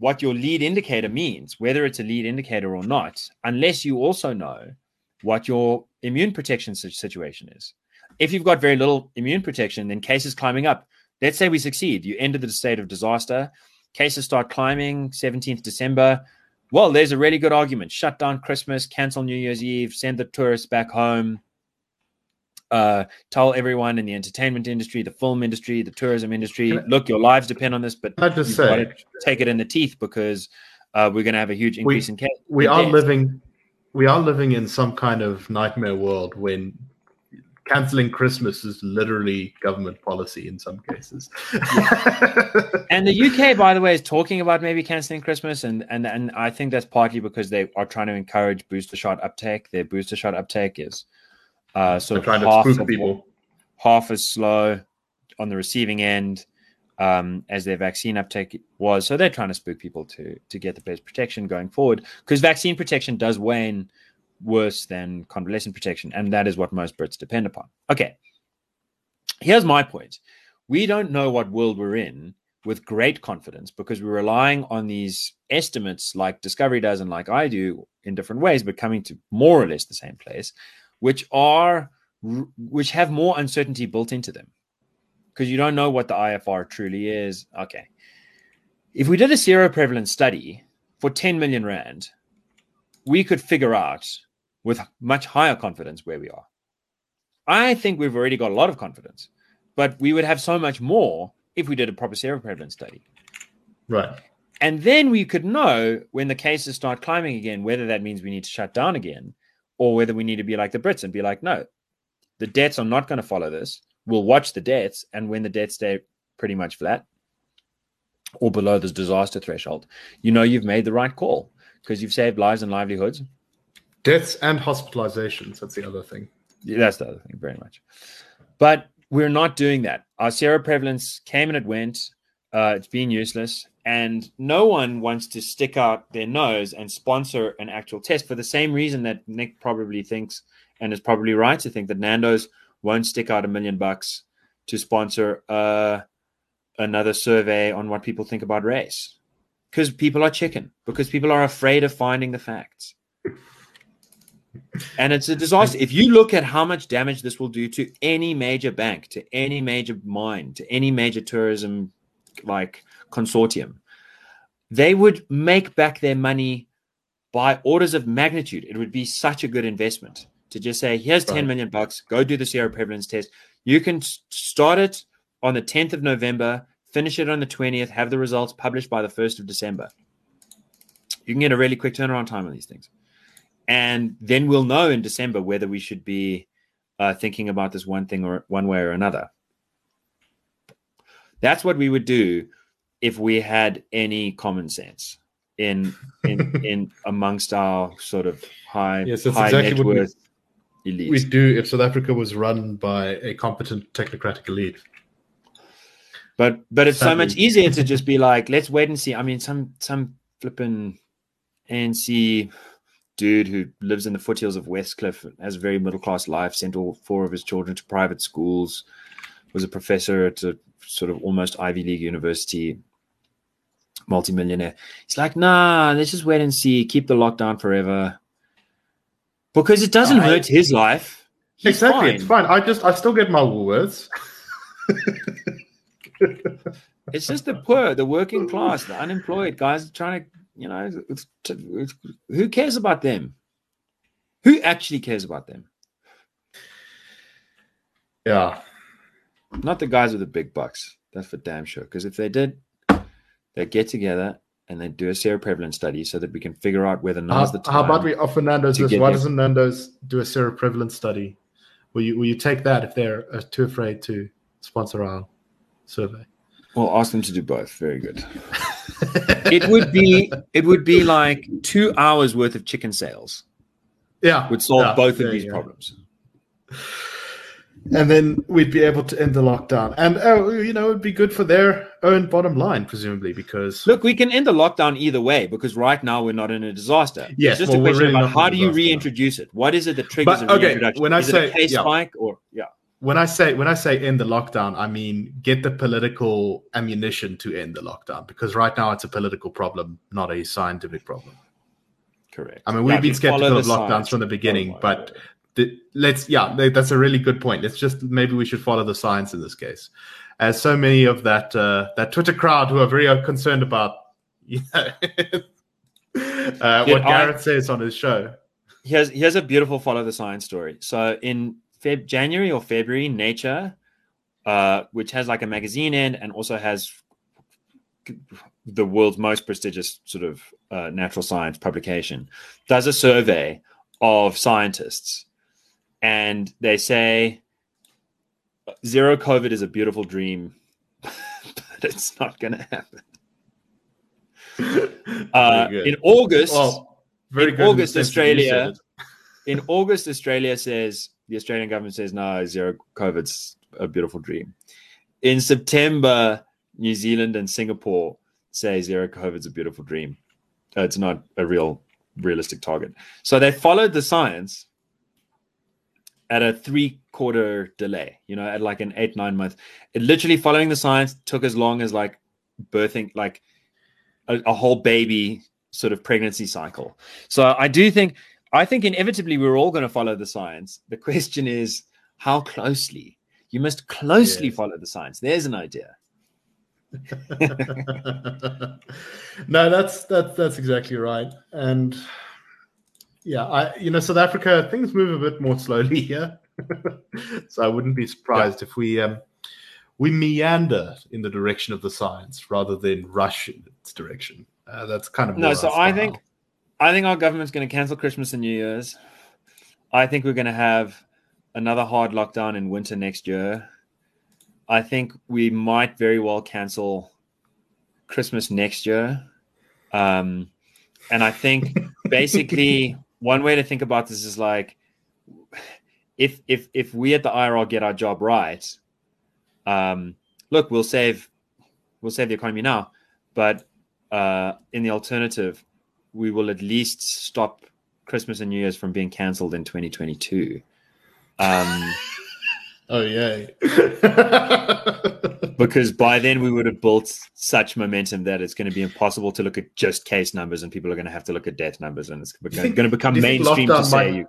what your lead indicator means, whether it's a lead indicator or not, unless you also know what your immune protection situation is. If you've got very little immune protection, then cases climbing up. Let's say we succeed. You ended the state of disaster. Cases start climbing 17th December. Well, there's a really good argument. Shut down Christmas, cancel New Year's Eve, send the tourists back home, uh, tell everyone in the entertainment industry, the film industry, the tourism industry, look, your lives depend on this, but I just say, take it in the teeth because uh, we're going to have a huge increase we, in cases. We are death. living, we are living in some kind of nightmare world when canceling Christmas is literally government policy in some cases. and the UK, by the way, is talking about maybe canceling Christmas, and and and I think that's partly because they are trying to encourage booster shot uptake. Their booster shot uptake is uh, sort They're of half, of, people. half as slow on the receiving end um, as their vaccine uptake was. So they're trying to spook people to to get the best protection going forward because vaccine protection does wane worse than convalescent protection, and that is what most Brits depend upon. Okay, here's my point: we don't know what world we're in with great confidence because we're relying on these estimates like Discovery does and like I do in different ways, but coming to more or less the same place which are which have more uncertainty built into them because you don't know what the IFR truly is. Okay. If we did a seroprevalence study for 10 million rand, we could figure out with much higher confidence where we are. I think we've already got a lot of confidence, but we would have so much more if we did a proper seroprevalence study. Right. And then we could know when the cases start climbing again, whether that means we need to shut down again or whether we need to be like the Brits and be like, no, the debts are not going to follow this. We'll watch the debts, and when the debts stay pretty much flat or below this disaster threshold, you know you've made the right call because you've saved lives and livelihoods. Deaths and hospitalizations. That's the other thing. Yeah, that's the other thing, very much. But we're not doing that. Our seroprevalence came and it went. Uh, it's been useless. And no one wants to stick out their nose and sponsor an actual test for the same reason that Nick probably thinks and is probably right to think that Nando's won't stick out a million bucks to sponsor uh, another survey on what people think about race. Because people are chicken. Because people are afraid of finding the facts. And it's a disaster. If you look at how much damage this will do to any major bank to any major mine to any major tourism like consortium, they would make back their money by orders of magnitude. It would be such a good investment to just say, here's right. 10 million bucks, go do the seroprevalence test. You can start it on the 10th of November, finish it on the 20th, have the results published by the 1st of December. You can get a really quick turnaround time on these things. And then we'll know in December whether we should be uh, thinking about this one thing or one way or another. That's what we would do if we had any common sense in in in amongst our sort of high yes, that's high exactly net worth we, elites. We do if South Africa was run by a competent technocratic elite. But but it's Sadly. so much easier to just be like, let's wait and see. I mean, some some flipping ANC dude who lives in the foothills of Westcliff has a very middle class life, sent all four of his children to private schools, was a professor at a sort of almost Ivy League university, multimillionaire. He's like, nah, let's just wait and see, keep the lockdown forever. Because it doesn't hurt his life. He's exactly, fine. it's fine. I just I still get my Woolworths. it's just the poor, the working class, the unemployed guys trying to, you know, it's, it's, who cares about them? Who actually cares about them? Yeah. Not the guys with the big bucks. That's for damn sure. Because if they did, they get together and they do a seroprevalence study so that we can figure out whether now's the time. How about we offer Nando's this? Why doesn't Nando's do a seroprevalence study? Will you will you take that if they're uh, too afraid to sponsor our survey? Well, ask them to do both. Very good. it would be it would be like two hours worth of chicken sales. Yeah, would solve yeah, both of these problems. And then we'd be able to end the lockdown. And oh, you know, it'd be good for their own bottom line, presumably, because look, we can end the lockdown either way because right now we're not in a disaster. Yes, it's just well, a question really about how do you reintroduce it? What is it that triggers But, a okay, reintroduction? when I is it say- case yeah. spike or yeah, when I say when I say end the lockdown, I mean get the political ammunition to end the lockdown because right now it's a political problem, not a scientific problem. correct. I mean, we've Like, been skeptical of lockdowns science. from the beginning, Oh but let's yeah, that's a really good point. Let's just maybe we should follow the science in this case, as so many of that uh, that Twitter crowd who are very uh, concerned about you know, uh, Dude, what I- says on his show. here's here's a beautiful follow the science story. So in Feb January or February, Nature, uh, which has like a magazine end and also has the world's most prestigious sort of uh, natural science publication, does a survey of scientists, and they say zero COVID is a beautiful dream, but it's not going to happen. Uh, in August, Well, very in good. in August, sense that you Australia- in August, Australia says the Australian government says no, zero COVID's a beautiful dream. In September, New Zealand and Singapore say zero COVID's a beautiful dream. Uh, it's not a real realistic target. So they followed the science at a three quarter delay, you know, at like an eight, nine month. It literally following the science took as long as like birthing, like a, a whole baby sort of pregnancy cycle. So I do think, I think inevitably we're all going to follow the science. The question is how closely. You must closely Yes. follow the science. There's an idea. no, that's that's that's exactly right. And yeah, I you know South Africa things move a bit more slowly here, so I wouldn't be surprised if we um, we meander in the direction of the science rather than rush in its direction. Uh, that's kind of No, so I think I think our government's going to cancel Christmas and New Year's. I think we're going to have another hard lockdown in winter next year. I think we might very well cancel Christmas next year. Um, and I think basically one way to think about this is like if if if we at the IRL get our job right, um, look, we'll save we'll save the economy now, but uh, in the alternative, we will at least stop Christmas and New Year's from being cancelled in 2022. Um, oh yeah, because by then we would have built such momentum that it's going to be impossible to look at just case numbers and people are going to have to look at death numbers and it's going, think- to become do you think mainstream to say might- you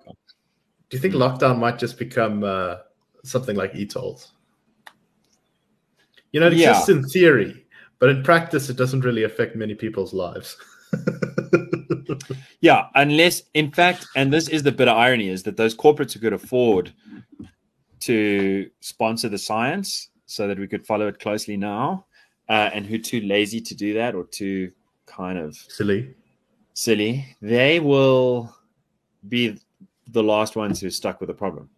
Do you think lockdown might just become uh, something like e-tolls? You know, it Yeah. exists in theory, but in practice, it doesn't really affect many people's lives. Yeah, unless, in fact, and this is the bitter irony, is that those corporates who could afford to sponsor the science so that we could follow it closely now, uh, and who are too lazy to do that or too kind of Silly. silly, they will be the last ones who are stuck with the problem.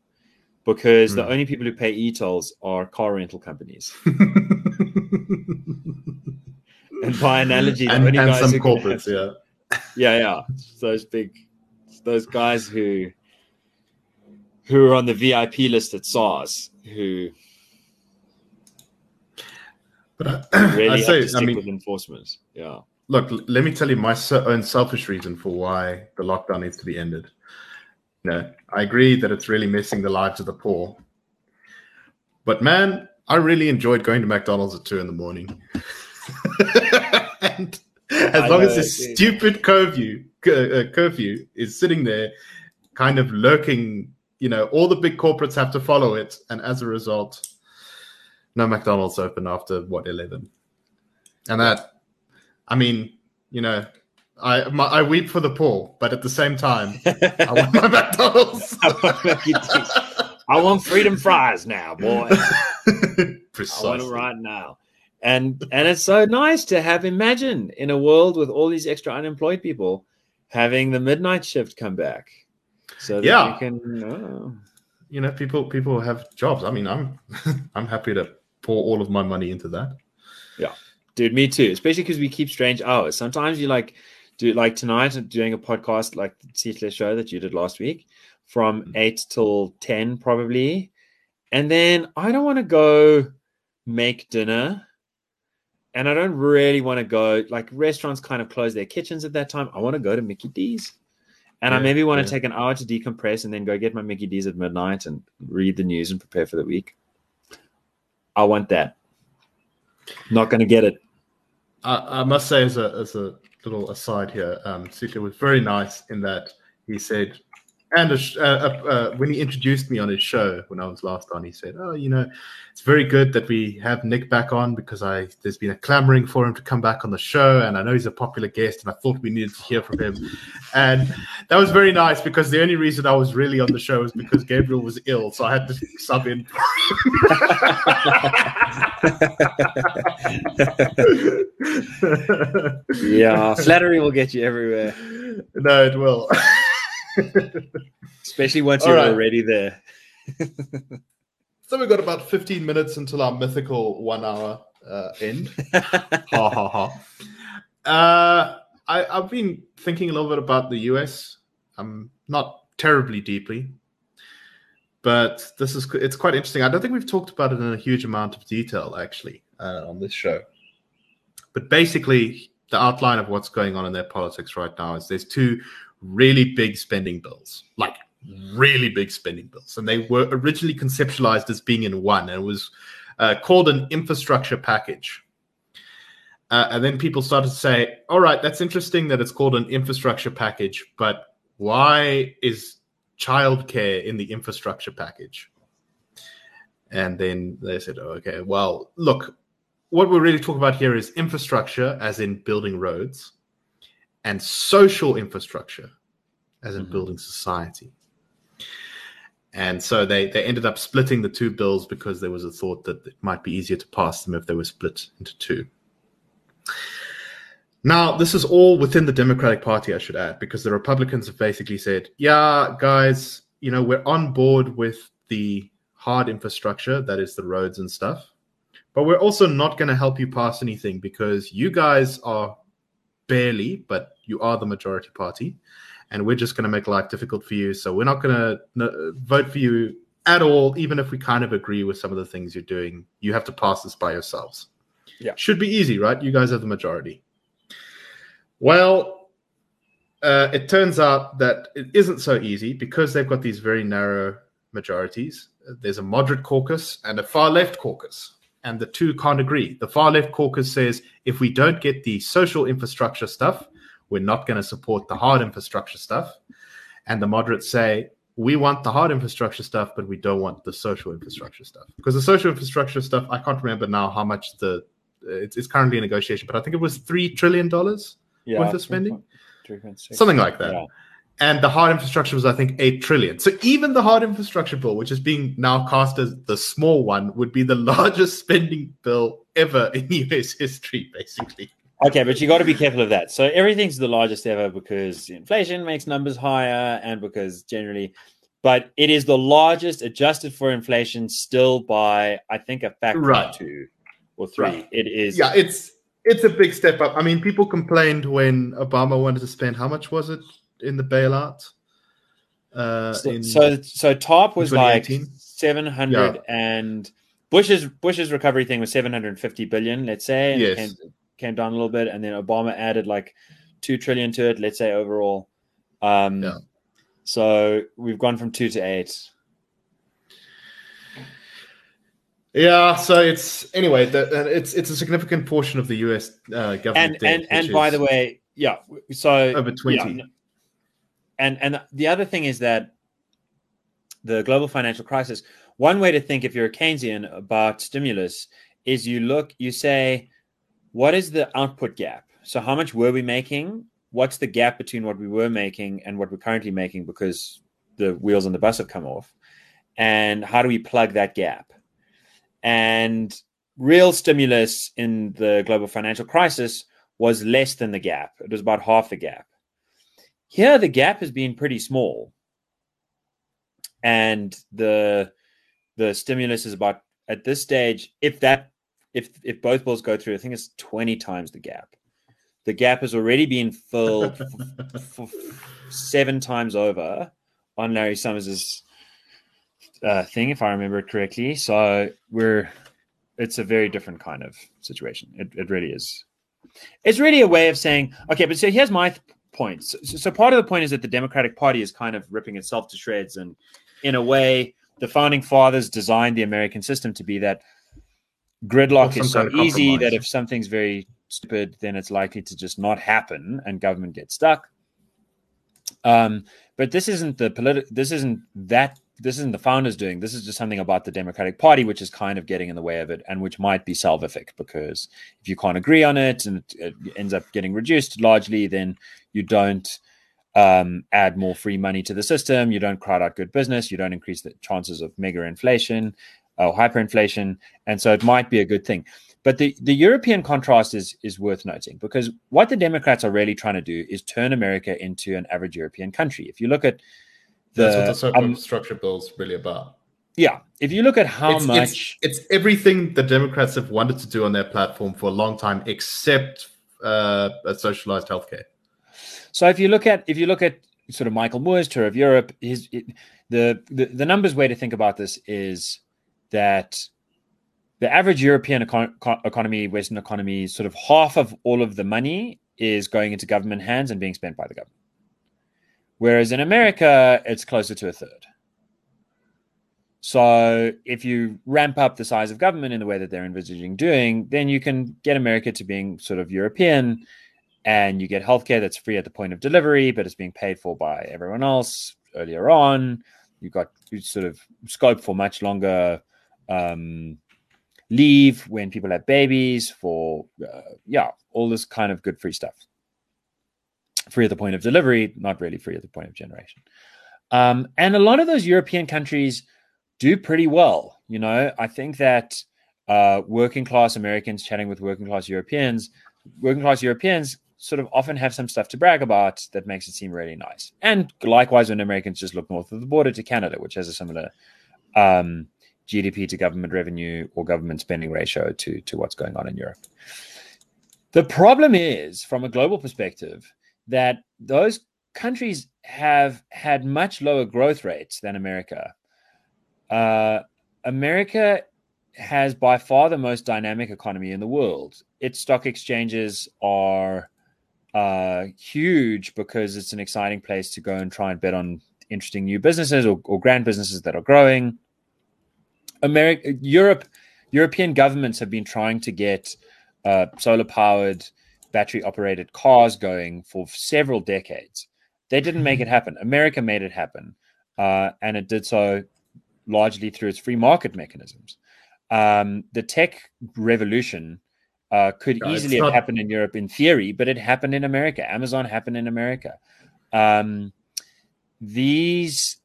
Because the Hmm. only people who pay e-tolls are car rental companies. And by analogy, the and, only and guys some who corporates, yeah. yeah, yeah. Those big, those guys who who are on the VIP list at SARS who But I, really I have say, I mean, with enforcement. Yeah. look, let me tell you my own selfish reason for why the lockdown needs to be ended. No, I agree that it's really messing the lives of the poor. But man, I really enjoyed going to McDonald's at two in the morning. and as I long know, as this dude. stupid curfew uh, curfew is sitting there, kind of lurking, you know, all the big corporates have to follow it, and as a result, no McDonald's open after what eleven, and that, I mean, you know, I my, I weep for the poor, but at the same time, I want my McDonald's. I want freedom fries now, boy. I want Precisely. right now. And and it's so nice to have imagine in a world with all these extra unemployed people having the midnight shift come back. So that Yeah. we can oh. You know, people people have jobs. I mean, I'm I'm happy to pour all of my money into that. Yeah, dude, me too. Especially because we keep strange hours. Sometimes you like do like tonight doing a podcast like the Seatless show that you did last week. from mm. eight till ten probably, and then I don't want to go make dinner. And I don't really want to go like restaurants kind of close their kitchens at that time. I want to go to Mickey D's. And I maybe want yeah. to take an hour to decompress and then go get my Mickey D's at midnight and read the news and prepare for the week. I want that. Not going to get it. I, I must say, as a as a little aside here, um, Suka was very nice in that he said, and a uh, uh, when he introduced me on his show when I was last on, he said, "Oh, you know, it's very good that we have Nick back on because I there's been a clamoring for him to come back on the show, and I know he's a popular guest, and I thought we needed to hear from him." And that was very nice because the only reason I was really on the show was because Gabriel was ill, so I had to sub in. Yeah, flattery will get you everywhere, no, it will. especially once All you're right. already there. So we've got about 15 minutes until our mythical one hour uh, end. ha ha ha. Uh, I, I've been thinking a little bit about the US. Um, not terribly deeply, but this is it's quite interesting. I don't think we've talked about it in a huge amount of detail actually uh, on this show. But basically, the outline of what's going on in their politics right now is there's two really big spending bills, like really big spending bills, and they were originally conceptualized as being in one, and it was uh, called an infrastructure package. Uh, and then people started to say, all right, that's interesting that it's called an infrastructure package, but why is childcare in the infrastructure package? And then they said, oh, okay, well, look, what we're really talking about here is infrastructure, as in building roads, and social infrastructure, as in Mhm. building society. And so they, they ended up splitting the two bills because there was a thought that it might be easier to pass them if they were split into two. Now, this is all within the Democratic Party, I should add, because the Republicans have basically said, yeah, guys, you know, we're on board with the hard infrastructure, that is the roads and stuff, but we're also not going to help you pass anything because you guys are barely, but you are the majority party, and we're just going to make life difficult for you. So we're not going to no, vote for you at all, even if we kind of agree with some of the things you're doing. You have to pass this by yourselves. Yeah. Should be easy, right? You guys have the majority. Well, uh, it turns out that it isn't so easy because they've got these very narrow majorities. There's a moderate caucus and a far left caucus, and the two can't agree. The far left caucus says if we don't get the social infrastructure stuff, we're not going to support the hard infrastructure stuff. And the moderates say we want the hard infrastructure stuff, but we don't want the social infrastructure stuff because the social infrastructure stuff I can't remember now how much the it's, it's currently a negotiation, but I think it was three trillion dollars Yeah, Worth of spending? 3.6. something like that. Yeah. And the hard infrastructure was, I think, eight trillion. So even the hard infrastructure bill, which is being now cast as the small one, would be the largest spending bill ever in US history, basically. Okay, but you got to be careful of that. So everything's the largest ever because inflation makes numbers higher, and because generally, but it is the largest adjusted for inflation still by I think a factor Right. two or three. Right. It is Yeah, it's it's a big step up. I mean, people complained when Obama wanted to spend how much was it in the bailout? Uh, so, in, so so top was like 2018? seven hundred and Bush's Bush's recovery thing was seven hundred and fifty billion, let's say. and Yes. came, came down a little bit, and then Obama added like two trillion to it, let's say overall. Um Yeah. so we've gone from two to eight. yeah, so it's anyway. The, it's it's a significant portion of the U.S. Uh, government and debt, and and by the way, yeah. So over twenty. yeah, and and the other thing is that the global financial crisis. One way to think, if you're a Keynesian, about stimulus is you look, you say, what is the output gap? So how much were we making? What's the gap between what we were making and what we're currently making because the wheels on the bus have come off? And how do we plug that gap? And real stimulus in the global financial crisis was less than the gap. It was about half the gap. Here, the gap has been pretty small, and the the stimulus is about at this stage. If that if if both bills go through, I think it's twenty times the gap. The gap has already been filled f- f- seven times over on Larry Summers's uh, thing, if I remember it correctly. So we're it's a very different kind of situation. It, it really is. It's really a way of saying, okay, but so here's my th- point. So, so part of the point is that the Democratic Party is kind of ripping itself to shreds, and in a way, the founding fathers designed the American system to be that gridlock is so easy that if something's very stupid, then it's likely to just not happen, and government gets stuck. Um, but this isn't the political. This isn't that this isn't the founders doing. This is just something about the Democratic Party, which is kind of getting in the way of it, and which might be salvific because if you can't agree on it and it, ends up getting reduced largely, then you don't um, add more free money to the system. You don't crowd out good business. You don't increase the chances of mega inflation or hyperinflation, and so it might be a good thing. But the, the European contrast is is worth noting because what the Democrats are really trying to do is turn America into an average European country. If you look at the, That's what the um, structure bill is really about. Yeah, if you look at how it's, much it's, it's, everything the Democrats have wanted to do on their platform for a long time, except uh, a socialized healthcare. So if you look at if you look at sort of Michael Moore's tour of Europe, his it, the, the the numbers way to think about this is that the average European econ- economy, Western economy, sort of half of all of the money is going into government hands and being spent by the government. Whereas in America, it's closer to a third. So if you ramp up the size of government in the way that they're envisaging doing, then you can get America to being sort of European and you get healthcare that's free at the point of delivery, but it's being paid for by everyone else earlier on. You've got sort of scope for much longer um, leave when people have babies, for, uh, yeah, all this kind of good free stuff free at the point of delivery, not really free at the point of generation. Um, and a lot of those European countries do pretty well. You know, I think that uh, working class Americans chatting with working class Europeans, working class Europeans sort of often have some stuff to brag about that makes it seem really nice. And likewise, when Americans just look north of the border to Canada, which has a similar um, GDP to government revenue or government spending ratio to, to what's going on in Europe. The problem is, from a global perspective, that those countries have had much lower growth rates than America. Uh, America has by far the most dynamic economy in the world. Its stock exchanges are uh, huge because it's an exciting place to go and try and bet on interesting new businesses or, or grand businesses that are growing. America, Europe, European governments have been trying to get uh, solar powered battery operated cars going for several decades. They didn't make it mm-hmm. happen. America made it happen. Uh, and it did so largely through its free market mechanisms. Um, the tech revolution uh, could no, easily have not... happened in Europe in theory, but it happened in America. Amazon happened in America. Um, these,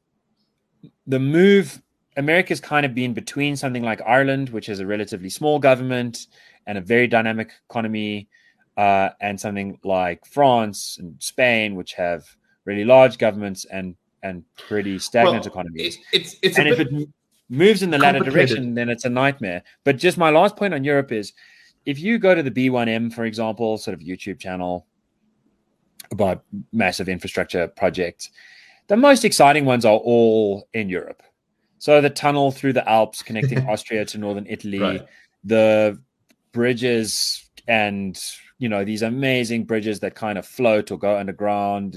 the move, America's kind of been between something like Ireland, which is a relatively small government and a very dynamic economy, uh, and something like France and Spain, which have really large governments and and pretty stagnant well, economies. It's it's and if it moves in the latter direction, then it's a nightmare. But just my last point on Europe is, if you go to the B1M, for example, sort of YouTube channel about massive infrastructure projects, the most exciting ones are all in Europe. So the tunnel through the Alps connecting Austria to northern Italy, right. the bridges and you know these amazing bridges that kind of float or go underground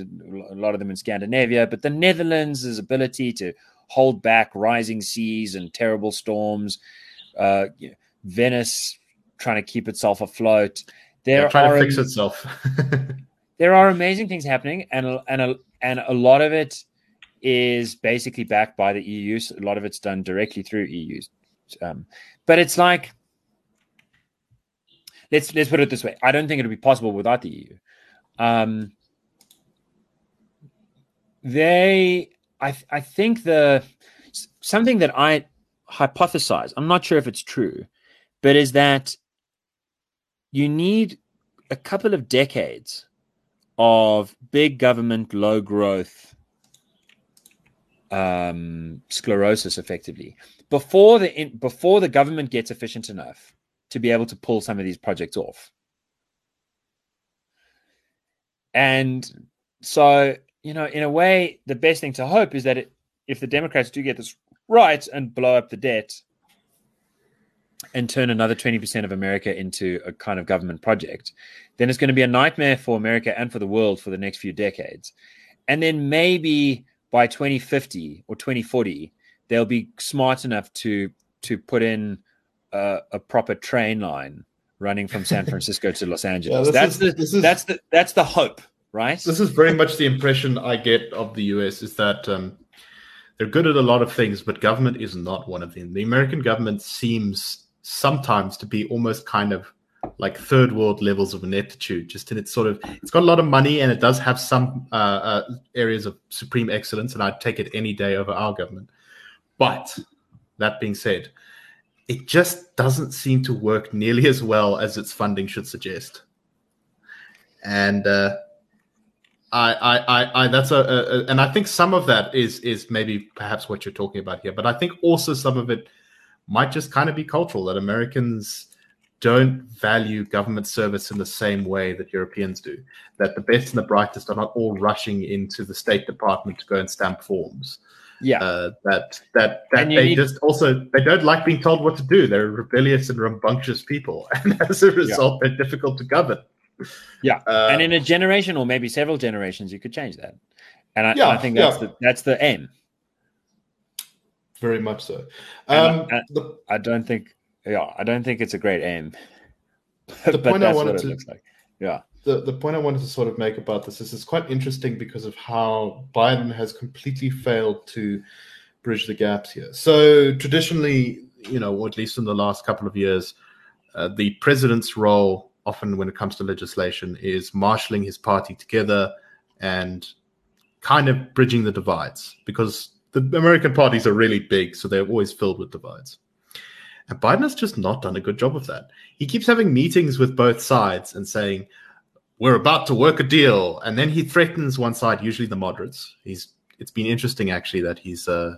a lot of them in scandinavia but the netherlands' ability to hold back rising seas and terrible storms uh, venice trying to keep itself afloat. There yeah, trying are, to fix itself. there are amazing things happening and and a, and a lot of it is basically backed by the eu so a lot of it's done directly through eu um, but it's like let's let's put it this way. I don't think it would be possible without the EU. Um, they, I, I think the something that I hypothesize. I'm not sure if it's true, but is that you need a couple of decades of big government, low growth um, sclerosis, effectively, before the in, before the government gets efficient enough to be able to pull some of these projects off. And so you know, in a way, the best thing to hope is that it, if the Democrats do get this right and blow up the debt and turn another 20% of America into a kind of government project, then it's going to be a nightmare for America and for the world for the next few decades. And then maybe by 2050 or 2040, they'll be smart enough to to put in a, a proper train line running from San Francisco to Los Angeles. Yeah, that's is, the is, that's the that's the hope, right? This is very much the impression I get of the US is that um, they're good at a lot of things, but government is not one of them. The American government seems sometimes to be almost kind of like third world levels of ineptitude just in its sort of it's got a lot of money and it does have some uh, uh, areas of supreme excellence and i'd take it any day over our government but that being said it just doesn't seem to work nearly as well as its funding should suggest and uh, I, I, I, I, that's a, a, and I think some of that is is maybe perhaps what you're talking about here, but I think also some of it might just kind of be cultural that Americans don't value government service in the same way that Europeans do. That the best and the brightest are not all rushing into the State Department to go and stamp forms. Yeah, uh, that that that they need... just also they don't like being told what to do. They're rebellious and rambunctious people, and as a result, yeah. they're difficult to govern. Yeah, uh, and in a generation or maybe several generations, you could change that. And I, yeah, I think that's yeah. the that's the aim. Very much so. Um, I, the, I don't think yeah, I don't think it's a great aim. the point I wanted to like. yeah. The, the point I wanted to sort of make about this is it's quite interesting because of how Biden has completely failed to bridge the gaps here. So traditionally, you know, or at least in the last couple of years, uh, the president's role, often when it comes to legislation, is marshaling his party together and kind of bridging the divides because the American parties are really big, so they're always filled with divides. And Biden has just not done a good job of that. He keeps having meetings with both sides and saying, we're about to work a deal. And then he threatens one side, usually the moderates. He's it's been interesting actually that he's uh,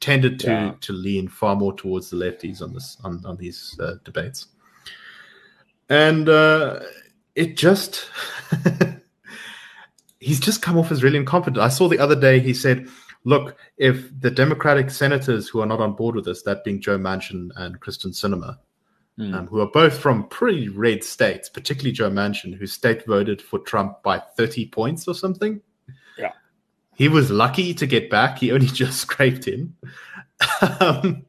tended to yeah. to lean far more towards the lefties on this on, on these uh, debates. And uh, it just he's just come off as really incompetent. I saw the other day he said, look, if the Democratic senators who are not on board with this, that being Joe Manchin and Kyrsten Sinema, mm. um, who are both from pretty red states, particularly Joe Manchin, whose state voted for Trump by 30 points or something. Yeah. He was lucky to get back. He only just scraped in. um,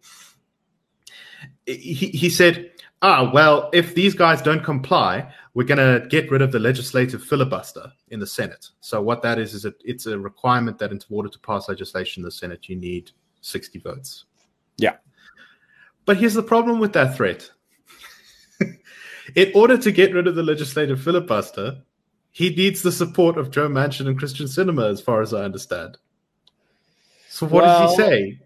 he, he said, ah, well, if these guys don't comply, we're going to get rid of the legislative filibuster in the Senate. So what that is is it's a requirement that in order to pass legislation in the Senate, you need 60 votes. Yeah. But here's the problem with that threat. In order to get rid of the legislative filibuster, he needs the support of Joe Manchin and Kyrsten Sinema, as far as I understand. So what well, does he say?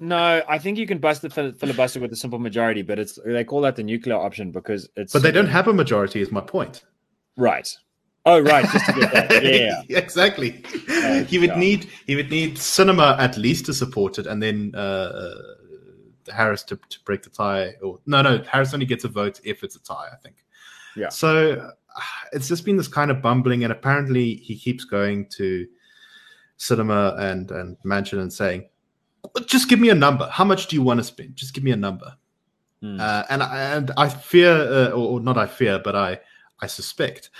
No, I think you can bust the filibuster with a simple majority, but it's they call that the nuclear option because it's. But they don't have a majority, is my point. Right. Oh, right. Just to get that. Yeah. exactly. Oh, he would God. need he would need Sinema at least to support it, and then uh, Harris to, to break the tie. Or no, no, Harris only gets a vote if it's a tie. I think. Yeah. So uh, it's just been this kind of bumbling, and apparently he keeps going to Sinema and and Manchin and saying just give me a number. How much do you want to spend? Just give me a number. Mm. Uh, and and I fear, uh, or, or, not I fear, but I I suspect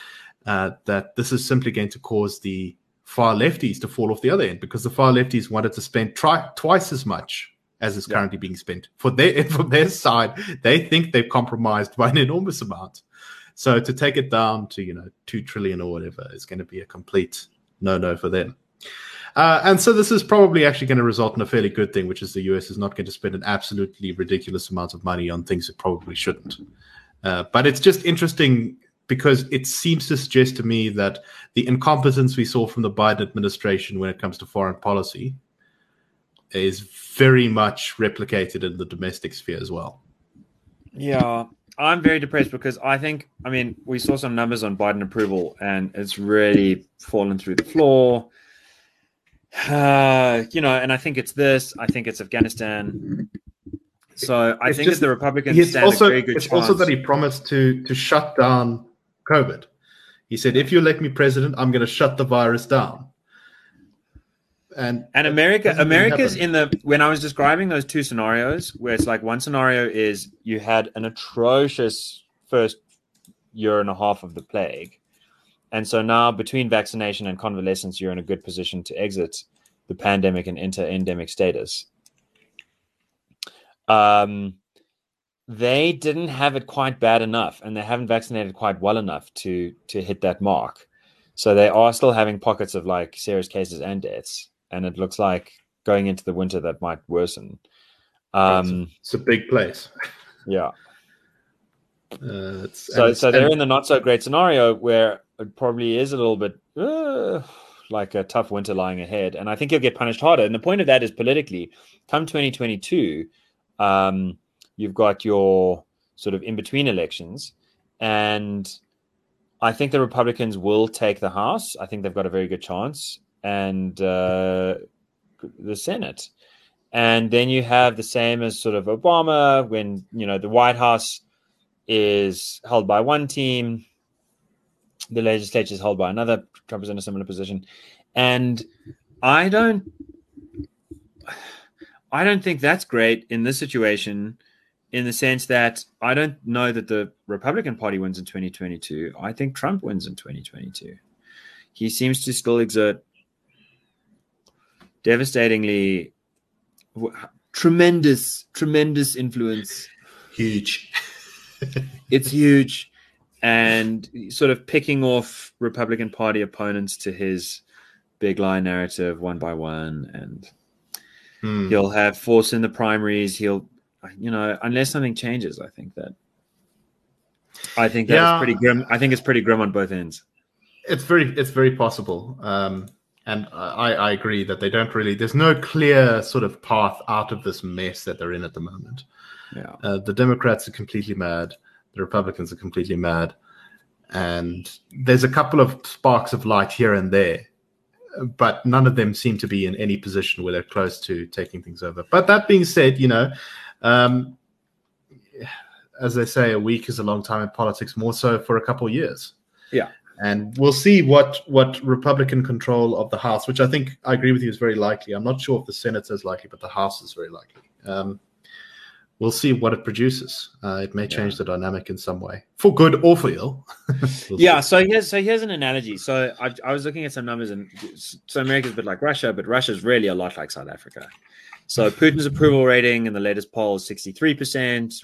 uh, that this is simply going to cause the far lefties to fall off the other end because the far lefties wanted to spend tri- twice as much as is yeah. currently being spent. For their from their side, they think they've compromised by an enormous amount. So to take it down to you know two trillion or whatever is going to be a complete no no for them. Uh, and so this is probably actually going to result in a fairly good thing, which is the US is not going to spend an absolutely ridiculous amount of money on things it probably shouldn't. Uh, but it's just interesting because it seems to suggest to me that the incompetence we saw from the Biden administration when it comes to foreign policy is very much replicated in the domestic sphere as well. Yeah, I'm very depressed because I think, I mean, we saw some numbers on Biden approval and it's really fallen through the floor. Uh, you know, and I think it's this. I think it's Afghanistan. So I it's think just, the Republicans stand also, a very good it's chance. also that he promised to to shut down COVID. He said, "If you elect me president, I'm going to shut the virus down." And And America, America's happen. in the when I was describing those two scenarios, where it's like one scenario is you had an atrocious first year and a half of the plague, and so now between vaccination and convalescence, you're in a good position to exit the pandemic and enter endemic status. Um, they didn't have it quite bad enough, and they haven't vaccinated quite well enough to to hit that mark. So they are still having pockets of like serious cases and deaths, and it looks like going into the winter that might worsen. Um, it's a big place. yeah. Uh, it's, So so they're in the not so great scenario where it probably is a little bit uh, like a tough winter lying ahead, and I think you'll get punished harder. And the point of that is politically, come 2022, um, you've got your sort of in between elections, and I think the Republicans will take the House. I think they've got a very good chance, and uh, the Senate. And then you have the same as sort of Obama when you know the White House is held by one team, the legislature is held by another. Trump is in a similar position, and I don't, I don't think that's great in this situation, in the sense that I don't know that the Republican Party wins in 2022. I think Trump wins in 2022. He seems to still exert devastatingly w- tremendous, tremendous influence huge. it's huge and sort of picking off republican party opponents to his big lie narrative one by one and Hmm. he'll have force in the primaries he'll you know unless something changes i think that i think that's Yeah. pretty grim i think it's pretty grim on both ends It's very, it's very possible. Um, and I, I agree that they don't really. There's no clear sort of path out of this mess that they're in at the moment. yeah Uh, the Democrats are completely mad. The Republicans are completely mad, and there's a couple of sparks of light here and there, but none of them seem to be in any position where they're close to taking things over. But that being said, you know, um, as they say, a week is a long time in politics. More so for a couple of years. Yeah. And we'll see what what Republican control of the House, which I think I agree with you is very likely. I'm not sure if the Senate is likely, but the House is very likely. Um, we'll see what it produces. Uh, it may change the dynamic in some way, for good or for ill. We'll yeah see. so here's so here's an analogy so I, I was looking at some numbers and so america's a bit like russia but russia's really a lot like south africa so putin's approval rating in the latest poll is 63%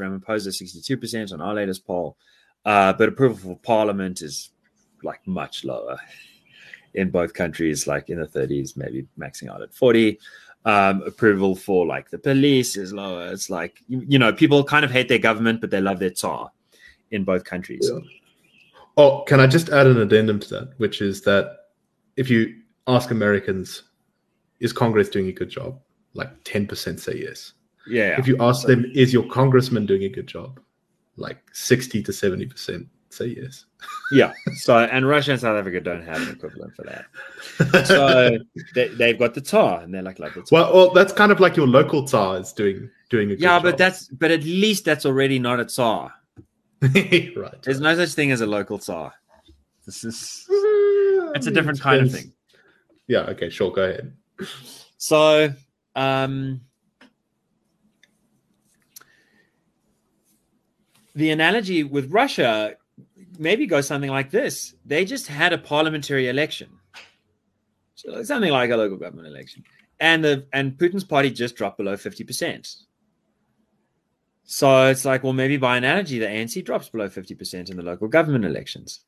ramaphosa 62% on our latest poll uh, but approval for parliament is like much lower in both countries like in the 30s maybe maxing out at 40 um, approval for like the police is lower it's like you, you know people kind of hate their government but they love their tsar in both countries Yeah. Oh, can I just add an addendum to that, which is that if you ask Americans, is Congress doing a good job? Like 10% say yes. yeah If you ask them, is your congressman doing a good job? Like 60 to 70% say yes. Yeah. So, and Russia and South Africa don't have an equivalent for that. So they, they've got the tsar, and they're like, like the tsar. well, well, that's kind of like your local Tsar is doing doing a good yeah, job. but that's but at least that's already not a tsar. right. There's no such thing as a local tsar. This is it's a different kind of thing. Yeah. Okay. Sure. Go ahead. So, um, the analogy with Russia maybe go something like this: they just had a parliamentary election, so something like a local government election, and the and Putin's party just dropped below fifty percent. So it's like, well, maybe by analogy, the ANC drops below fifty percent in the local government elections,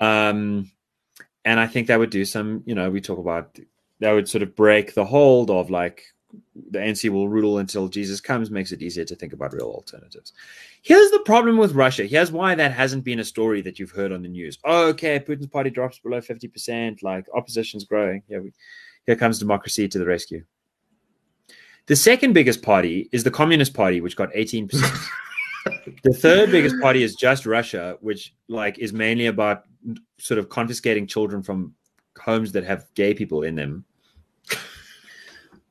um, and I think that would do some. You know, we talk about that would sort of break the hold of like the ANC will rule until Jesus comes, makes it easier to think about real alternatives. Here's the problem with Russia. Here's why that hasn't been a story that you've heard on the news. Oh, okay, Putin's party drops below 50%, like opposition's growing. Here, we, here comes democracy to the rescue. The second biggest party is the Communist Party, which got 18%. the third biggest party is just Russia, which like is mainly about sort of confiscating children from homes that have gay people in them.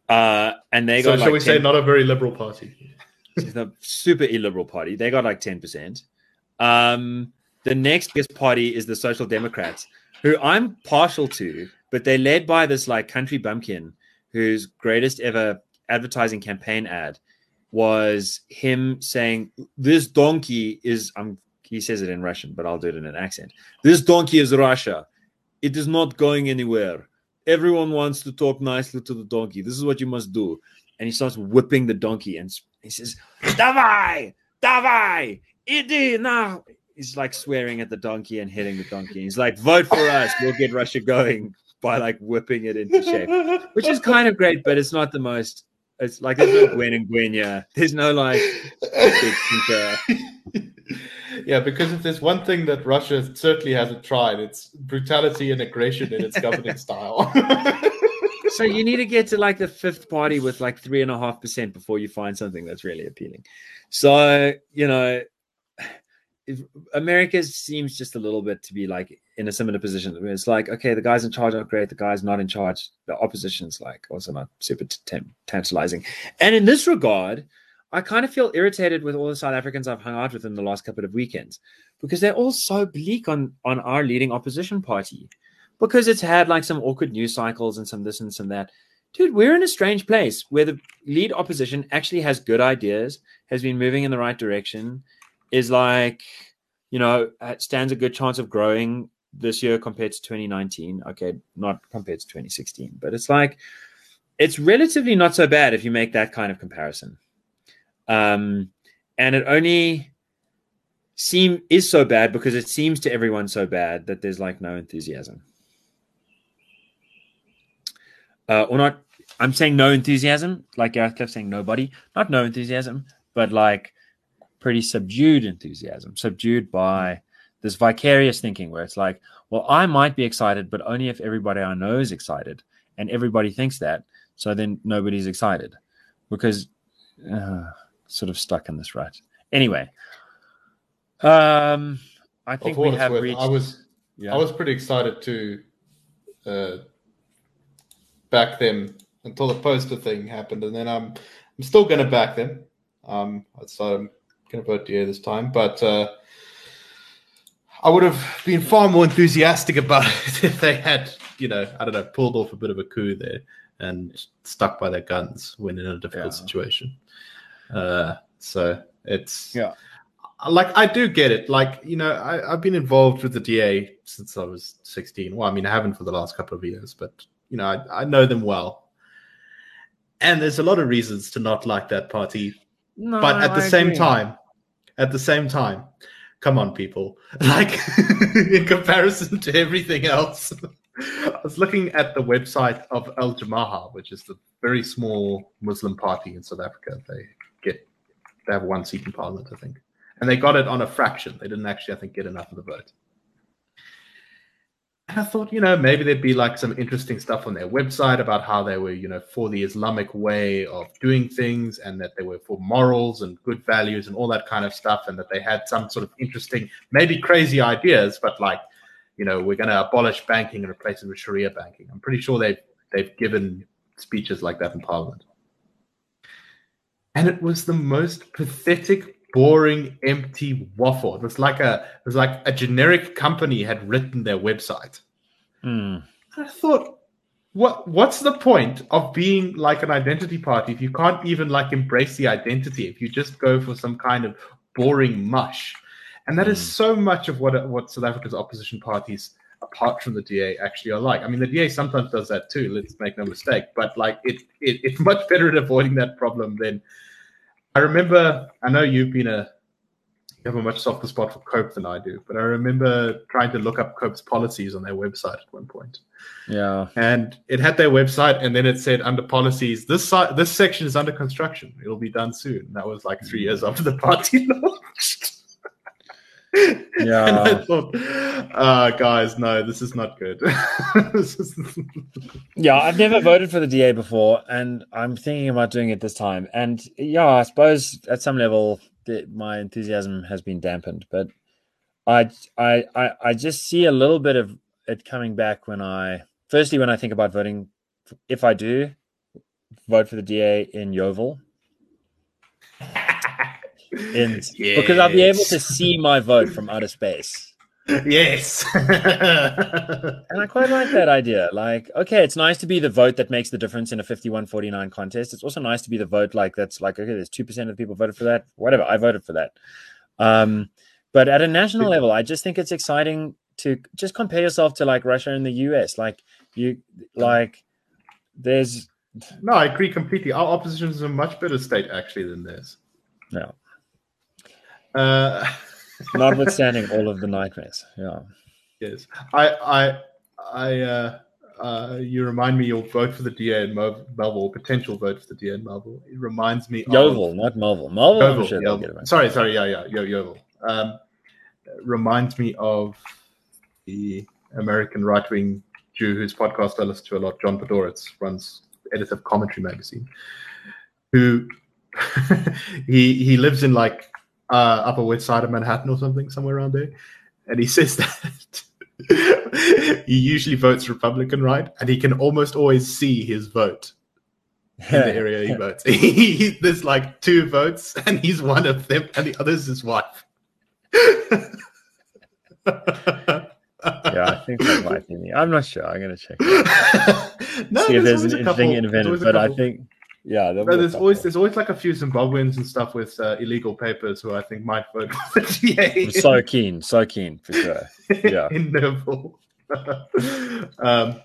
Uh, and they so got shall like we say not a very liberal party? the super illiberal party. They got like 10%. Um, the next biggest party is the Social Democrats, who I'm partial to, but they're led by this like country bumpkin whose greatest ever advertising campaign ad was him saying, "This donkey is." Um, he says it in Russian, but I'll do it in an accent. This donkey is Russia. It is not going anywhere. Everyone wants to talk nicely to the donkey. This is what you must do. And he starts whipping the donkey and he says, Davai, Davai, idi now. He's like swearing at the donkey and hitting the donkey. He's like, vote for us. We'll get Russia going by like whipping it into shape, which is kind of great, but it's not the most. It's like there's no Gwen and Gwenya. There's no like yeah, because if there's one thing that Russia certainly hasn't tried, it's brutality and aggression in its governing style. so you need to get to like the fifth party with like three and a half percent before you find something that's really appealing. So you know, America seems just a little bit to be like in a similar position. It's like, okay, the guys in charge are great, the guys not in charge, the opposition's like also not super t- tantalizing. And in this regard, I kind of feel irritated with all the South Africans I've hung out with in the last couple of weekends because they're all so bleak on on our leading opposition party because it's had like some awkward news cycles and some this and some that. Dude, we're in a strange place where the lead opposition actually has good ideas, has been moving in the right direction, is like, you know, stands a good chance of growing this year compared to 2019. Okay, not compared to 2016, but it's like, it's relatively not so bad if you make that kind of comparison. Um, and it only seem is so bad because it seems to everyone so bad that there's like no enthusiasm. Uh, or not, I'm saying no enthusiasm, like Gareth Cliff saying nobody, not no enthusiasm, but like pretty subdued enthusiasm, subdued by this vicarious thinking where it's like, well, I might be excited, but only if everybody I know is excited and everybody thinks that. So then nobody's excited because. Uh, sort of stuck in this rut. Anyway, um, I think we have worth, reached. I was, yeah. I was pretty excited to uh, back them until the poster thing happened, and then I'm, I'm still going to back them. Um, so I'm going to vote DA this time, but uh, I would have been far more enthusiastic about it if they had, you know, I don't know, pulled off a bit of a coup there and stuck by their guns when in a difficult yeah. situation. Uh, so it's yeah, like I do get it. Like you know, I, I've been involved with the DA since I was 16. Well, I mean, I haven't for the last couple of years, but you know, I, I know them well. And there's a lot of reasons to not like that party. No, but at the I same agree. time, at the same time, come on, people. Like in comparison to everything else. I was looking at the website of Al Jamaah, which is the very small Muslim party in South Africa. They get they have one seat in parliament, I think, and they got it on a fraction. They didn't actually, I think, get enough of the vote. And I thought, you know, maybe there'd be like some interesting stuff on their website about how they were, you know, for the Islamic way of doing things and that they were for morals and good values and all that kind of stuff, and that they had some sort of interesting, maybe crazy ideas, but like, you know, we're going to abolish banking and replace it with Sharia banking. I'm pretty sure they've they've given speeches like that in Parliament and it was the most pathetic, boring, empty waffle. It was like a it was like a generic company had written their website. Mm. I thought, what what's the point of being like an identity party if you can't even like embrace the identity? If you just go for some kind of boring mush, and that mm. is hmm. so much of what what South Africa's opposition parties apart from the DA actually are like. I mean, the DA sometimes does that too. Let's make no mistake. But like, it, it it's much better at avoiding that problem than I remember, I know you've been a you have a much softer spot for COPE than I do, but I remember trying to look up COPE's policies on their website at one point. Yeah, and it had their website, and then it said under policies, this si- this section is under construction. It'll be done soon. That was like three mm. years after the party launched. Yeah, I thought, uh, guys, no, this is not good. yeah, I've never voted for the DA before, and I'm thinking about doing it this time. And yeah, I suppose at some level the, my enthusiasm has been dampened, but I, I, I, I just see a little bit of it coming back when I, firstly, when I think about voting, if I do vote for the DA in Yeoville in yes. because I'll be able to see my vote from outer space. yes. and I quite like that idea. Like, okay, it's nice to be the vote that makes the difference in a 51-49 contest. It's also nice to be the vote like that's like, okay, there's 2% of the people voted for that. Whatever, I voted for that. Um, but at a national level, I just think it's exciting to just compare yourself to like Russia and the US. Like you like there's no, I agree completely. Our opposition is a much better state actually than theirs. No. Uh notwithstanding all of the nightmares. Yeah. Yes. I I I uh uh, you remind me you'll vote for the DA in Melville, potential vote for the DA in Melville. It reminds me Yeoville, of, not Melville. Melville, Yeoville, sure Yeoville. Sorry, sorry, yeah, yeah, Yo- Yeoville. Um, reminds me of the American right wing Jew whose podcast I listen to a lot, John Podhoretz, runs editor of Commentary magazine, who he he lives in like uh, Upper West Side of Manhattan or something, somewhere around there, and he says that he usually votes Republican, right? And he can almost always see his vote in the area he votes. He, there's like two votes, and he's one of them, and the other's his wife. yeah, I think that might be me. I'm not sure. I'm gonna check. no, See if there's, an interesting event, but I think yeah, no, there's always there's always like a few Zimbabweans and stuff with uh, illegal papers who I think might vote for the DA. so keen, so keen for sure. Yeah, in Liverpool. um,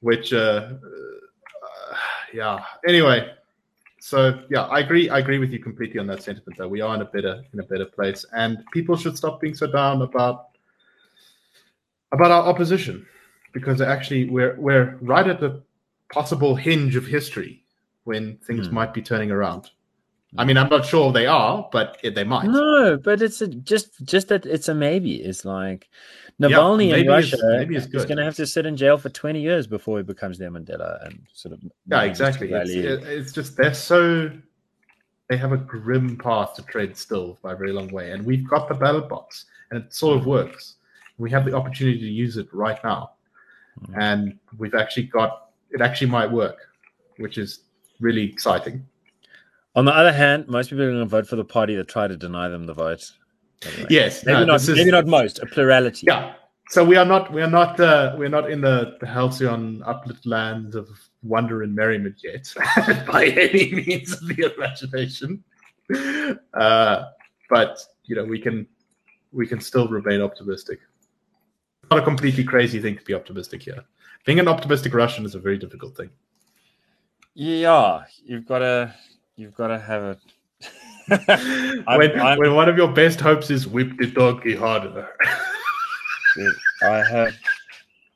which, uh, uh, yeah. Anyway, so yeah, I agree. I agree with you completely on that sentiment. Though we are in a better in a better place, and people should stop being so down about about our opposition because actually we're we're right at the possible hinge of history when things hmm. might be turning around. I mean, I'm not sure they are, but they might. No, but it's a, just just that it's a maybe. It's like Navalny yeah, in Russia is, is going to have to sit in jail for 20 years before he becomes their Mandela and sort of yeah, exactly. It's, it's, just they're so they have a grim path to tread still by a very long way, and we've got the ballot box, and it sort of works. We have the opportunity to use it right now, mm. and we've actually got it. Actually, might work, which is really exciting. On the other hand, most people are going to vote for the party that try to deny them the vote. Anyway. Yes, maybe no, not. Is, maybe not most. A plurality. Yeah. So we are not. We are not. Uh, we are not in the, the halcyon uplit lands of wonder and merriment yet, by any means of the imagination. Uh, but you know, we can we can still remain optimistic. It's not a completely crazy thing to be optimistic here. Being an optimistic Russian is a very difficult thing. Yeah, you've got to you've got to have it. when, I'm, when one of your best hopes is whip the donkey harder. I have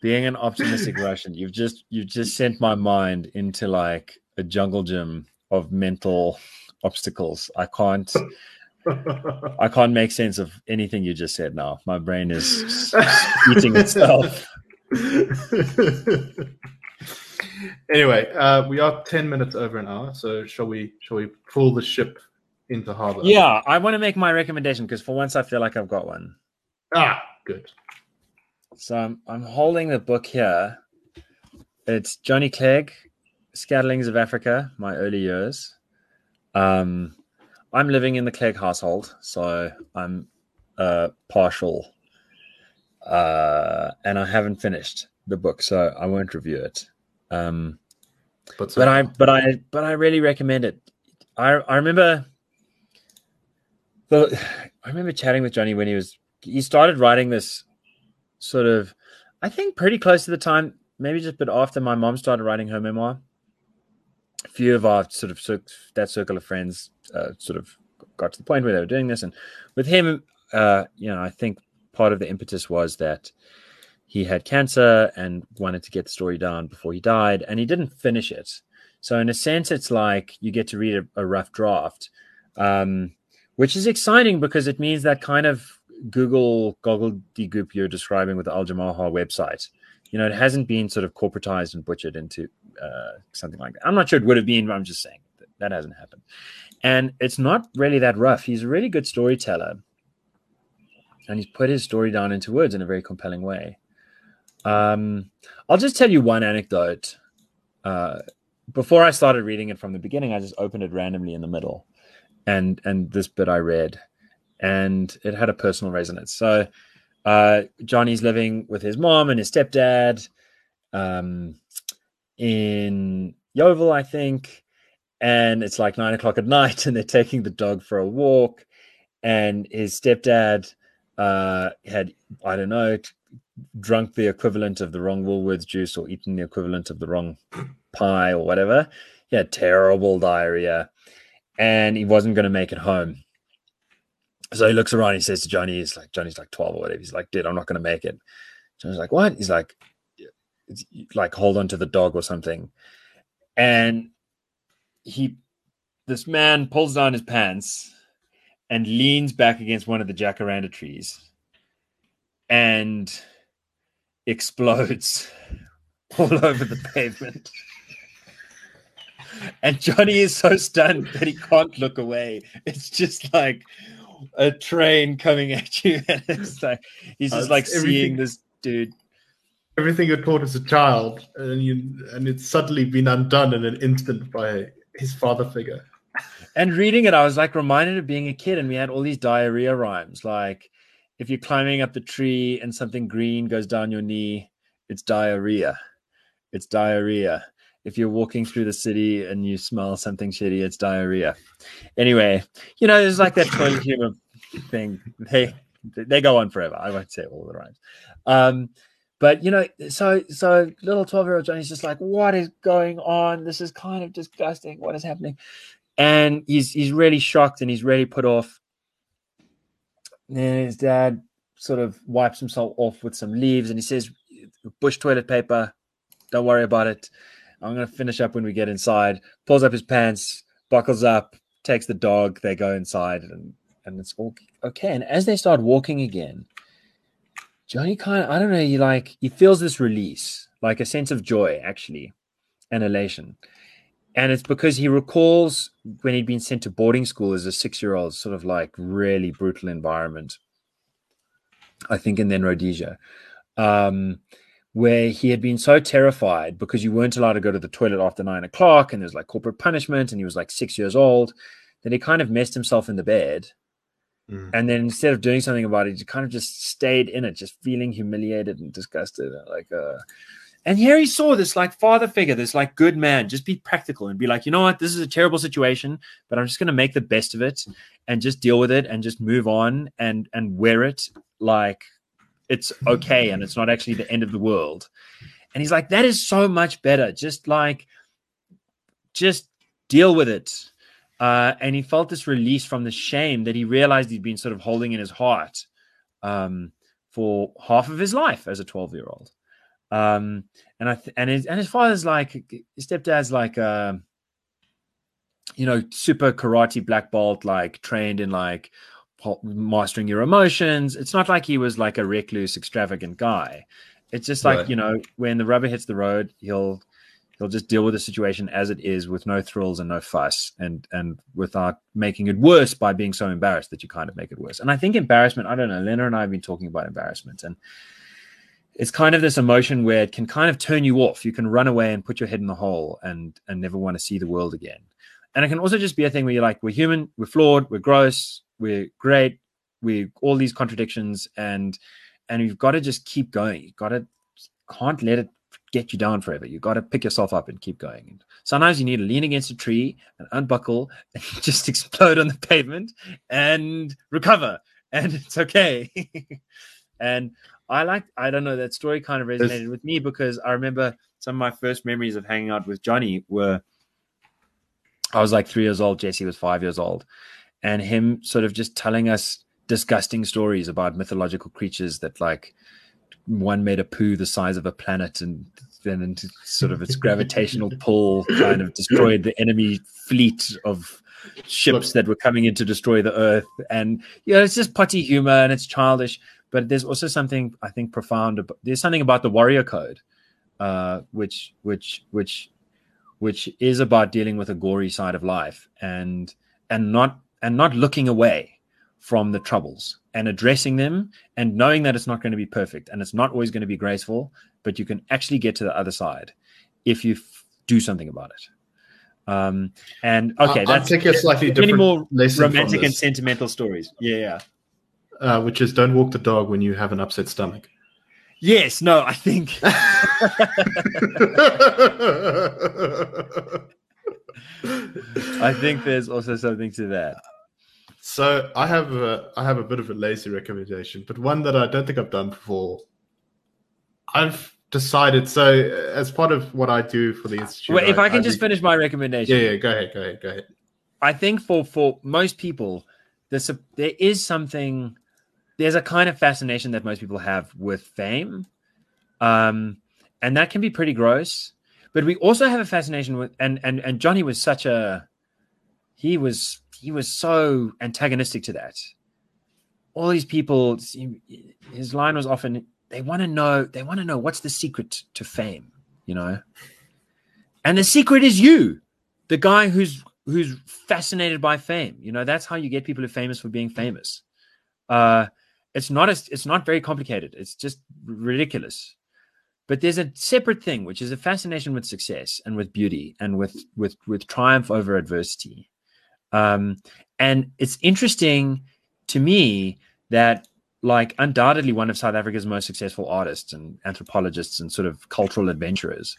being an optimistic Russian. You've just you've just sent my mind into like a jungle gym of mental obstacles. I can't I can't make sense of anything you just said now. My brain is eating itself anyway, uh, we are ten minutes over an hour, so shall we? Shall we pull the ship into harbor? Yeah, I want to make my recommendation because for once I feel like I've got one. Ah, good. So I'm I'm holding the book here. It's Johnny Clegg, Scatterlings of Africa, my early years. Um, I'm living in the Clegg household, so I'm uh, partial, uh, and I haven't finished the book, so I won't review it. Um, but, but I but I but I really recommend it. I I remember the I remember chatting with Johnny when he was he started writing this sort of I think pretty close to the time, maybe just a bit after my mom started writing her memoir. A few of our sort of that circle of friends uh, sort of got to the point where they were doing this, and with him, uh, you know, I think part of the impetus was that he had cancer and wanted to get the story down before he died, and he didn't finish it. So in a sense, it's like you get to read a, a rough draft, um, which is exciting because it means that kind of Google goggle goop you're describing with the Al Jamahal website. You know, it hasn't been sort of corporatized and butchered into uh, something like that. I'm not sure it would have been, but I'm just saying that, that hasn't happened. And it's not really that rough. He's a really good storyteller, and he's put his story down into words in a very compelling way. Um, I'll just tell you one anecdote. Uh, before I started reading it from the beginning, I just opened it randomly in the middle, and and this bit I read, and it had a personal resonance. So, uh, Johnny's living with his mom and his stepdad um, in Yeoville, I think. And it's like nine o'clock at night, and they're taking the dog for a walk. And his stepdad uh, had, I don't know, drunk the equivalent of the wrong Woolworths juice or eaten the equivalent of the wrong pie or whatever. He had terrible diarrhea and he wasn't going to make it home. So he looks around. He says to Johnny, "He's like Johnny's like twelve or whatever." He's like, "Dude, I'm not going to make it." Johnny's like, "What?" He's like, "Like hold on to the dog or something." And he, this man pulls down his pants and leans back against one of the jacaranda trees, and explodes all over the pavement. And Johnny is so stunned that he can't look away. It's just like a train coming at you, and it's like he's just uh, like seeing this dude. Everything you're taught as a child, and you and it's suddenly been undone in an instant by his father figure. And reading it, I was like reminded of being a kid, and we had all these diarrhea rhymes, like if you're climbing up the tree and something green goes down your knee, it's diarrhea. It's diarrhea if you're walking through the city and you smell something shitty, it's diarrhea. Anyway, you know, there's like that toilet humor thing. They they go on forever. I won't say all the rhymes. Um, but you know, so so little 12 year old Johnny's just like, what is going on? This is kind of disgusting. What is happening? And he's he's really shocked and he's really put off. And his dad sort of wipes himself off with some leaves and he says, Bush toilet paper, don't worry about it. I'm going to finish up when we get inside. Pulls up his pants, buckles up, takes the dog. They go inside, and and it's all okay. And as they start walking again, Johnny kind of I don't know. He like he feels this release, like a sense of joy, actually, and elation. And it's because he recalls when he'd been sent to boarding school as a six-year-old, sort of like really brutal environment. I think in then Rhodesia. Um, where he had been so terrified because you weren't allowed to go to the toilet after nine o'clock and there's like corporate punishment and he was like six years old that he kind of messed himself in the bed mm. and then instead of doing something about it he kind of just stayed in it just feeling humiliated and disgusted like uh and here he saw this like father figure this like good man just be practical and be like you know what this is a terrible situation but i'm just going to make the best of it and just deal with it and just move on and and wear it like it's okay and it's not actually the end of the world. And he's like, that is so much better. Just like, just deal with it. Uh, and he felt this release from the shame that he realized he'd been sort of holding in his heart um, for half of his life as a 12 year old. Um, and I th- and his and his father's like his stepdad's like uh, you know super karate black belt like trained in like mastering your emotions. It's not like he was like a recluse, extravagant guy. It's just like right. you know, when the rubber hits the road, he'll he'll just deal with the situation as it is, with no thrills and no fuss, and and without making it worse by being so embarrassed that you kind of make it worse. And I think embarrassment. I don't know. Lena and I have been talking about embarrassment, and it's kind of this emotion where it can kind of turn you off. You can run away and put your head in the hole and and never want to see the world again. And it can also just be a thing where you're like, we're human, we're flawed, we're gross, we're great, we all these contradictions, and and you've got to just keep going. You've got to can't let it get you down forever. You've got to pick yourself up and keep going. And sometimes you need to lean against a tree and unbuckle and just explode on the pavement and recover. And it's okay. and I like I don't know that story kind of resonated with me because I remember some of my first memories of hanging out with Johnny were I was like three years old. Jesse was five years old, and him sort of just telling us disgusting stories about mythological creatures that like one made a poo the size of a planet and then sort of its gravitational pull kind of destroyed the enemy fleet of ships that were coming in to destroy the earth and you know it's just putty humor and it's childish but there's also something i think profound about, there's something about the warrior code uh, which which which which is about dealing with a gory side of life and and not and not looking away from the troubles and addressing them and knowing that it's not going to be perfect and it's not always going to be graceful but you can actually get to the other side if you f- do something about it. Um and okay I'll, that's take a slightly different more romantic and sentimental stories. Yeah yeah uh, which is don't walk the dog when you have an upset stomach. Yes, no, I think. I think there's also something to that. So I have a I have a bit of a lazy recommendation, but one that I don't think I've done before. I've decided so as part of what I do for the institute. Wait, if I, I can I just finish my recommendation. Yeah, yeah, go ahead, go ahead, go ahead. I think for for most people, there's a, there is something. There's a kind of fascination that most people have with fame, um, and that can be pretty gross. But we also have a fascination with and and and Johnny was such a he was he was so antagonistic to that. All these people, his line was often, they want to know, they want to know what's the secret to fame, you know? And the secret is you, the guy who's who's fascinated by fame. You know, that's how you get people who are famous for being famous. Uh, it's not a, it's not very complicated. It's just ridiculous. But there's a separate thing, which is a fascination with success and with beauty and with with with triumph over adversity. Um, and it's interesting to me that, like, undoubtedly one of South Africa's most successful artists and anthropologists and sort of cultural adventurers,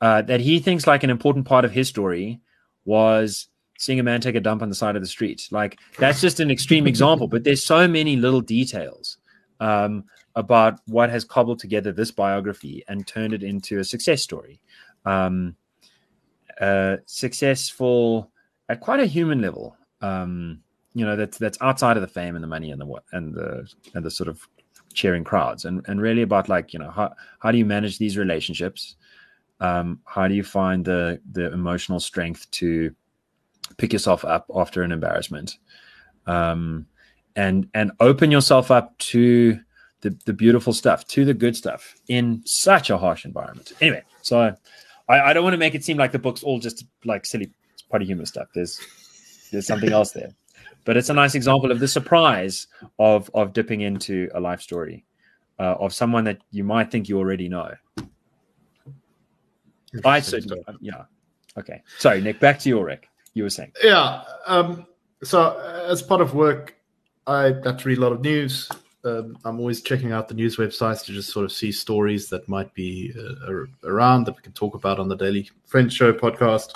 uh, that he thinks like an important part of his story was seeing a man take a dump on the side of the street. Like, that's just an extreme example, but there's so many little details um, about what has cobbled together this biography and turned it into a success story. Um, uh, successful at quite a human level. Um, you know, that's that's outside of the fame and the money and the and the and the sort of cheering crowds and and really about like you know how how do you manage these relationships? Um, how do you find the the emotional strength to pick yourself up after an embarrassment? Um, and and open yourself up to the, the beautiful stuff, to the good stuff in such a harsh environment. Anyway, so I, I don't want to make it seem like the book's all just like silly party humor stuff. There's there's something else there, but it's a nice example of the surprise of of dipping into a life story uh, of someone that you might think you already know. I certainly, yeah. Okay, sorry, Nick. Back to your rec. You were saying, yeah. Um, so as part of work, I have to read a lot of news. Um, I'm always checking out the news websites to just sort of see stories that might be uh, around that we can talk about on the Daily Friend Show podcast.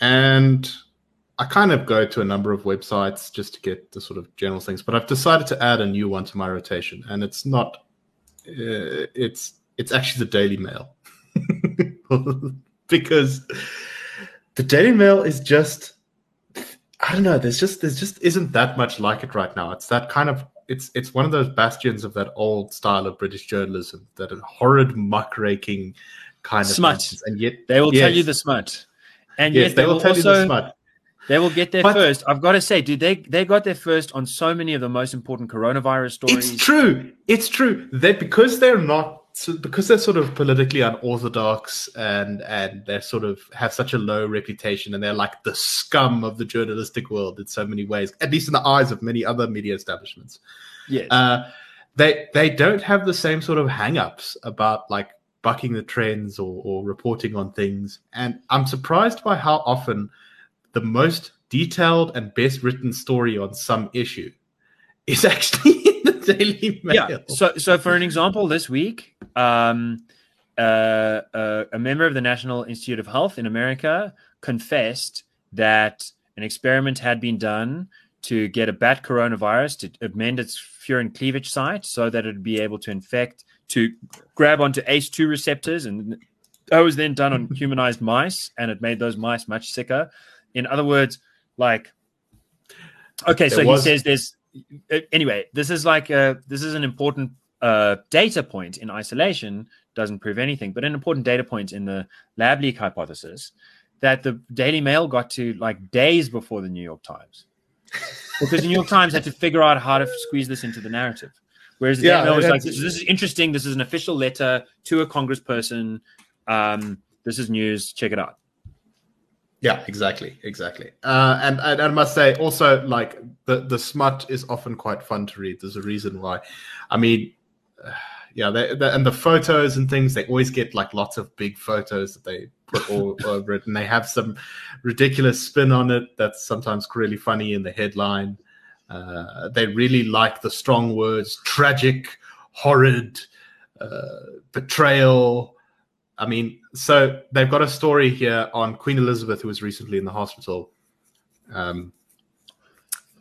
And I kind of go to a number of websites just to get the sort of general things, but I've decided to add a new one to my rotation, and it's not. Uh, it's it's actually the Daily Mail because the Daily Mail is just. I don't know. There's just there's just isn't that much like it right now. It's that kind of it's it's one of those bastions of that old style of British journalism, that horrid muckraking kind of smut, and yet they will yes. tell you the smut. And yes, they, they, will, also they will get there but, first. I've got to say, dude, they they got there first on so many of the most important coronavirus stories. It's true. It's true. They because they're not so because they're sort of politically unorthodox and and they sort of have such a low reputation and they're like the scum of the journalistic world in so many ways, at least in the eyes of many other media establishments. Yes. Uh, they they don't have the same sort of hang-ups about like bucking the trends or, or reporting on things. And I'm surprised by how often the most detailed and best written story on some issue is actually in the Daily Mail. Yeah. So, so for an example, this week, um, uh, uh, a member of the National Institute of Health in America confessed that an experiment had been done to get a bat coronavirus to amend its furin cleavage site so that it would be able to infect to grab onto ACE2 receptors. And that was then done on humanized mice, and it made those mice much sicker. In other words, like, okay, so was... he says there's anyway, this is like a, this is an important uh, data point in isolation, doesn't prove anything, but an important data point in the lab leak hypothesis that the Daily Mail got to like days before the New York Times. because the New York Times had to figure out how to squeeze this into the narrative. Whereas the yeah, was like, this, this, is interesting. This is an official letter to a congressperson. Um, this is news. Check it out. Yeah, exactly, exactly. Uh, and, and, I must say, also, like the the smut is often quite fun to read. There's a reason why. I mean, uh, yeah, they, they, and the photos and things they always get like lots of big photos that they put all over it, and they have some ridiculous spin on it that's sometimes really funny in the headline. Uh, they really like the strong words, tragic, horrid, uh, betrayal. I mean, so they've got a story here on Queen Elizabeth, who was recently in the hospital. Um,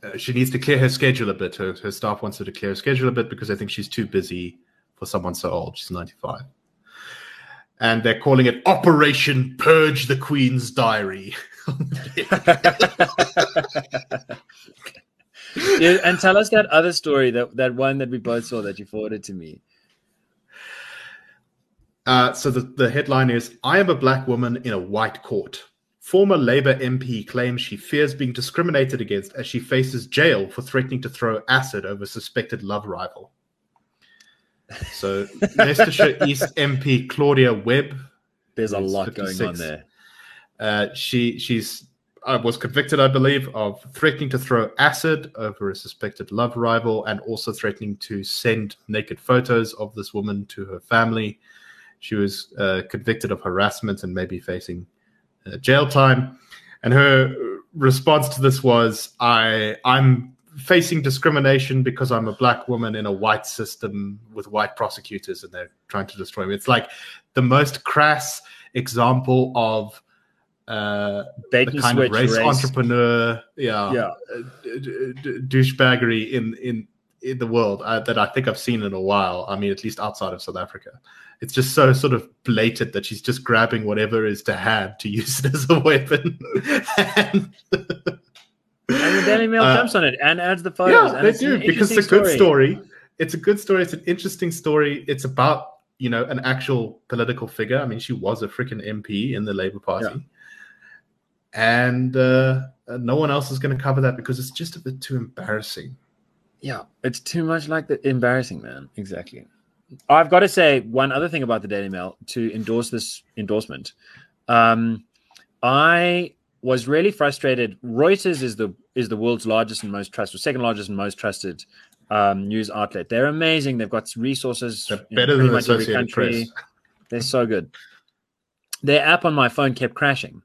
uh, she needs to clear her schedule a bit. Her, her staff wants her to clear her schedule a bit because I think she's too busy for someone so old. She's 95. And they're calling it Operation Purge the Queen's Diary. and tell us that other story, that, that one that we both saw that you forwarded to me. Uh, so the, the headline is I am a black woman in a white court. Former Labour MP claims she fears being discriminated against as she faces jail for threatening to throw acid over suspected love rival. So Leicestershire East MP Claudia Webbe. There's a lot going on there. Uh, she she's uh, was convicted, I believe, of threatening to throw acid over a suspected love rival and also threatening to send naked photos of this woman to her family. She was uh, convicted of harassment and maybe facing uh, jail time. And her response to this was, "I I'm facing discrimination because I'm a black woman in a white system with white prosecutors, and they're trying to destroy me." It's like the most crass example of uh, the kind of race, race, entrepreneur, yeah, yeah. Uh, douchebaggery in in in the world uh, that I think I've seen in a while. I mean, at least outside of South Africa it's just so sort of blatant that she's just grabbing whatever is to hand to use it as a weapon. and, and the Daily Mail uh, jumps on it and adds the photos. Yeah, they do because it's a good story. It's a good story. It's an interesting story. It's about you know an actual political figure. I mean, she was a freaking MP in the Labour Party, yeah. and uh, no one else is going to cover that because it's just a bit too embarrassing. Yeah, it's too much like the embarrassing man. Exactly. I've got to say one other thing about the Daily Mail to endorse this endorsement. Um, I was really frustrated. Reuters is the is the world's largest and most trusted, second largest and most trusted um, news outlet. They're amazing. They've got resources. They're better than every country. Press. They're so good. Their app on my phone kept crashing.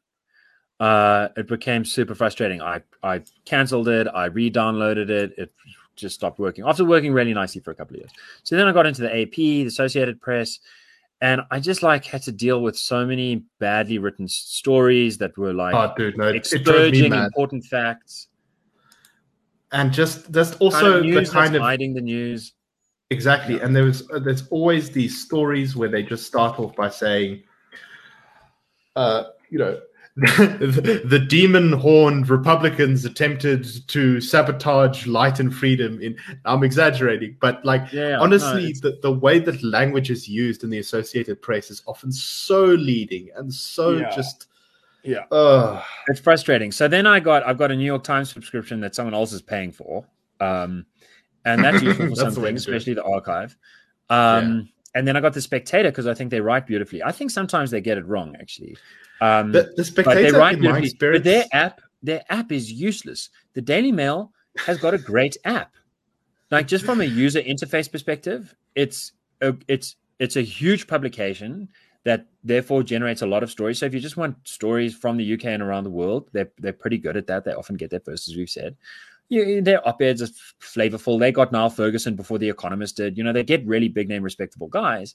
Uh, it became super frustrating. I I canceled it. I re-downloaded it. It just stopped working after working really nicely for a couple of years. So then I got into the AP, the Associated Press, and I just like had to deal with so many badly written stories that were like oh, dude, no, expurging important facts. And just there's also kind of the kind of hiding the news. Exactly, and there was uh, there's always these stories where they just start off by saying, uh, you know, the, the demon horned Republicans attempted to sabotage light and freedom. In I'm exaggerating, but like yeah, honestly, no, the, the way that language is used in the Associated Press is often so leading and so yeah. just yeah, uh, it's frustrating. So then I got I've got a New York Times subscription that someone else is paying for, um, and that's useful for that's something, especially the archive. Um, yeah. And then I got the Spectator because I think they write beautifully. I think sometimes they get it wrong, actually. Um, the, the spectator, but, write my but their app, their app is useless. The Daily Mail has got a great app. Like just from a user interface perspective, it's a, it's it's a huge publication that therefore generates a lot of stories. So if you just want stories from the UK and around the world, they're they're pretty good at that. They often get there first, as we've said. You, their op-eds are flavorful. They got Niall Ferguson before The Economist did. You know, they get really big name, respectable guys.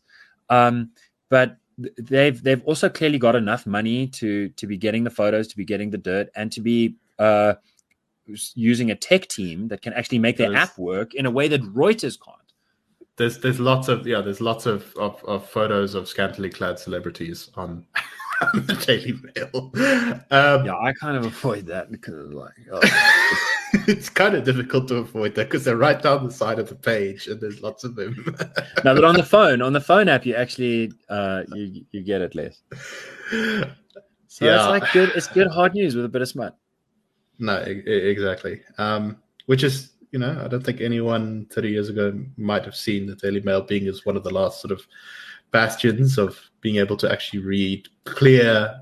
Um, but they've they've also clearly got enough money to to be getting the photos, to be getting the dirt, and to be uh, using a tech team that can actually make their app work in a way that Reuters can't. There's there's lots of yeah there's lots of of, of photos of scantily clad celebrities on. the Daily Mail. Um, yeah, I kind of avoid that because like oh. it's kind of difficult to avoid that because they're right down the side of the page and there's lots of them. no, but on the phone, on the phone app, you actually uh, you you get it less. So yeah. it's like good. It's good hard news with a bit of smut. No, exactly. Um, which is you know I don't think anyone 30 years ago might have seen the Daily Mail being as one of the last sort of bastions of being able to actually read clear,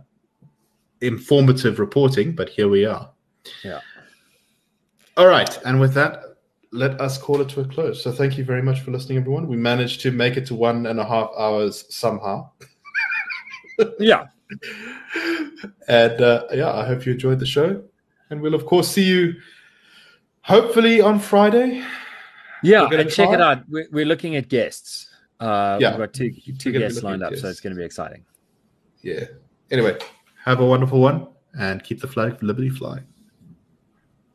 informative reporting. But here we are. Yeah. All right. And with that, let us call it to a close. So thank you very much for listening, everyone. We managed to make it to one and a half hours somehow. yeah. And uh, yeah, I hope you enjoyed the show. And we'll, of course, see you hopefully on Friday. Yeah, and check it out. We're, we're looking at guests. Uh, Yeah, we've got two two guests lined up, at so it's going to be exciting. Yeah. Anyway, have a wonderful one and keep the flag of liberty flying.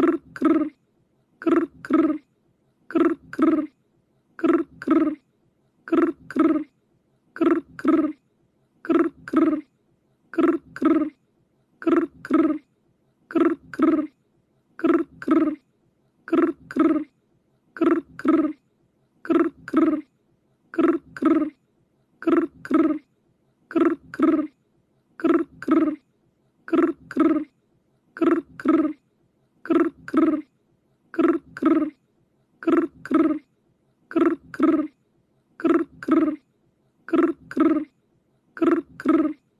Grrr. ker ker ker ker ker ker ker ker ker ker ker ker ker ker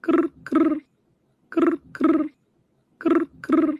ker ker ker ker ker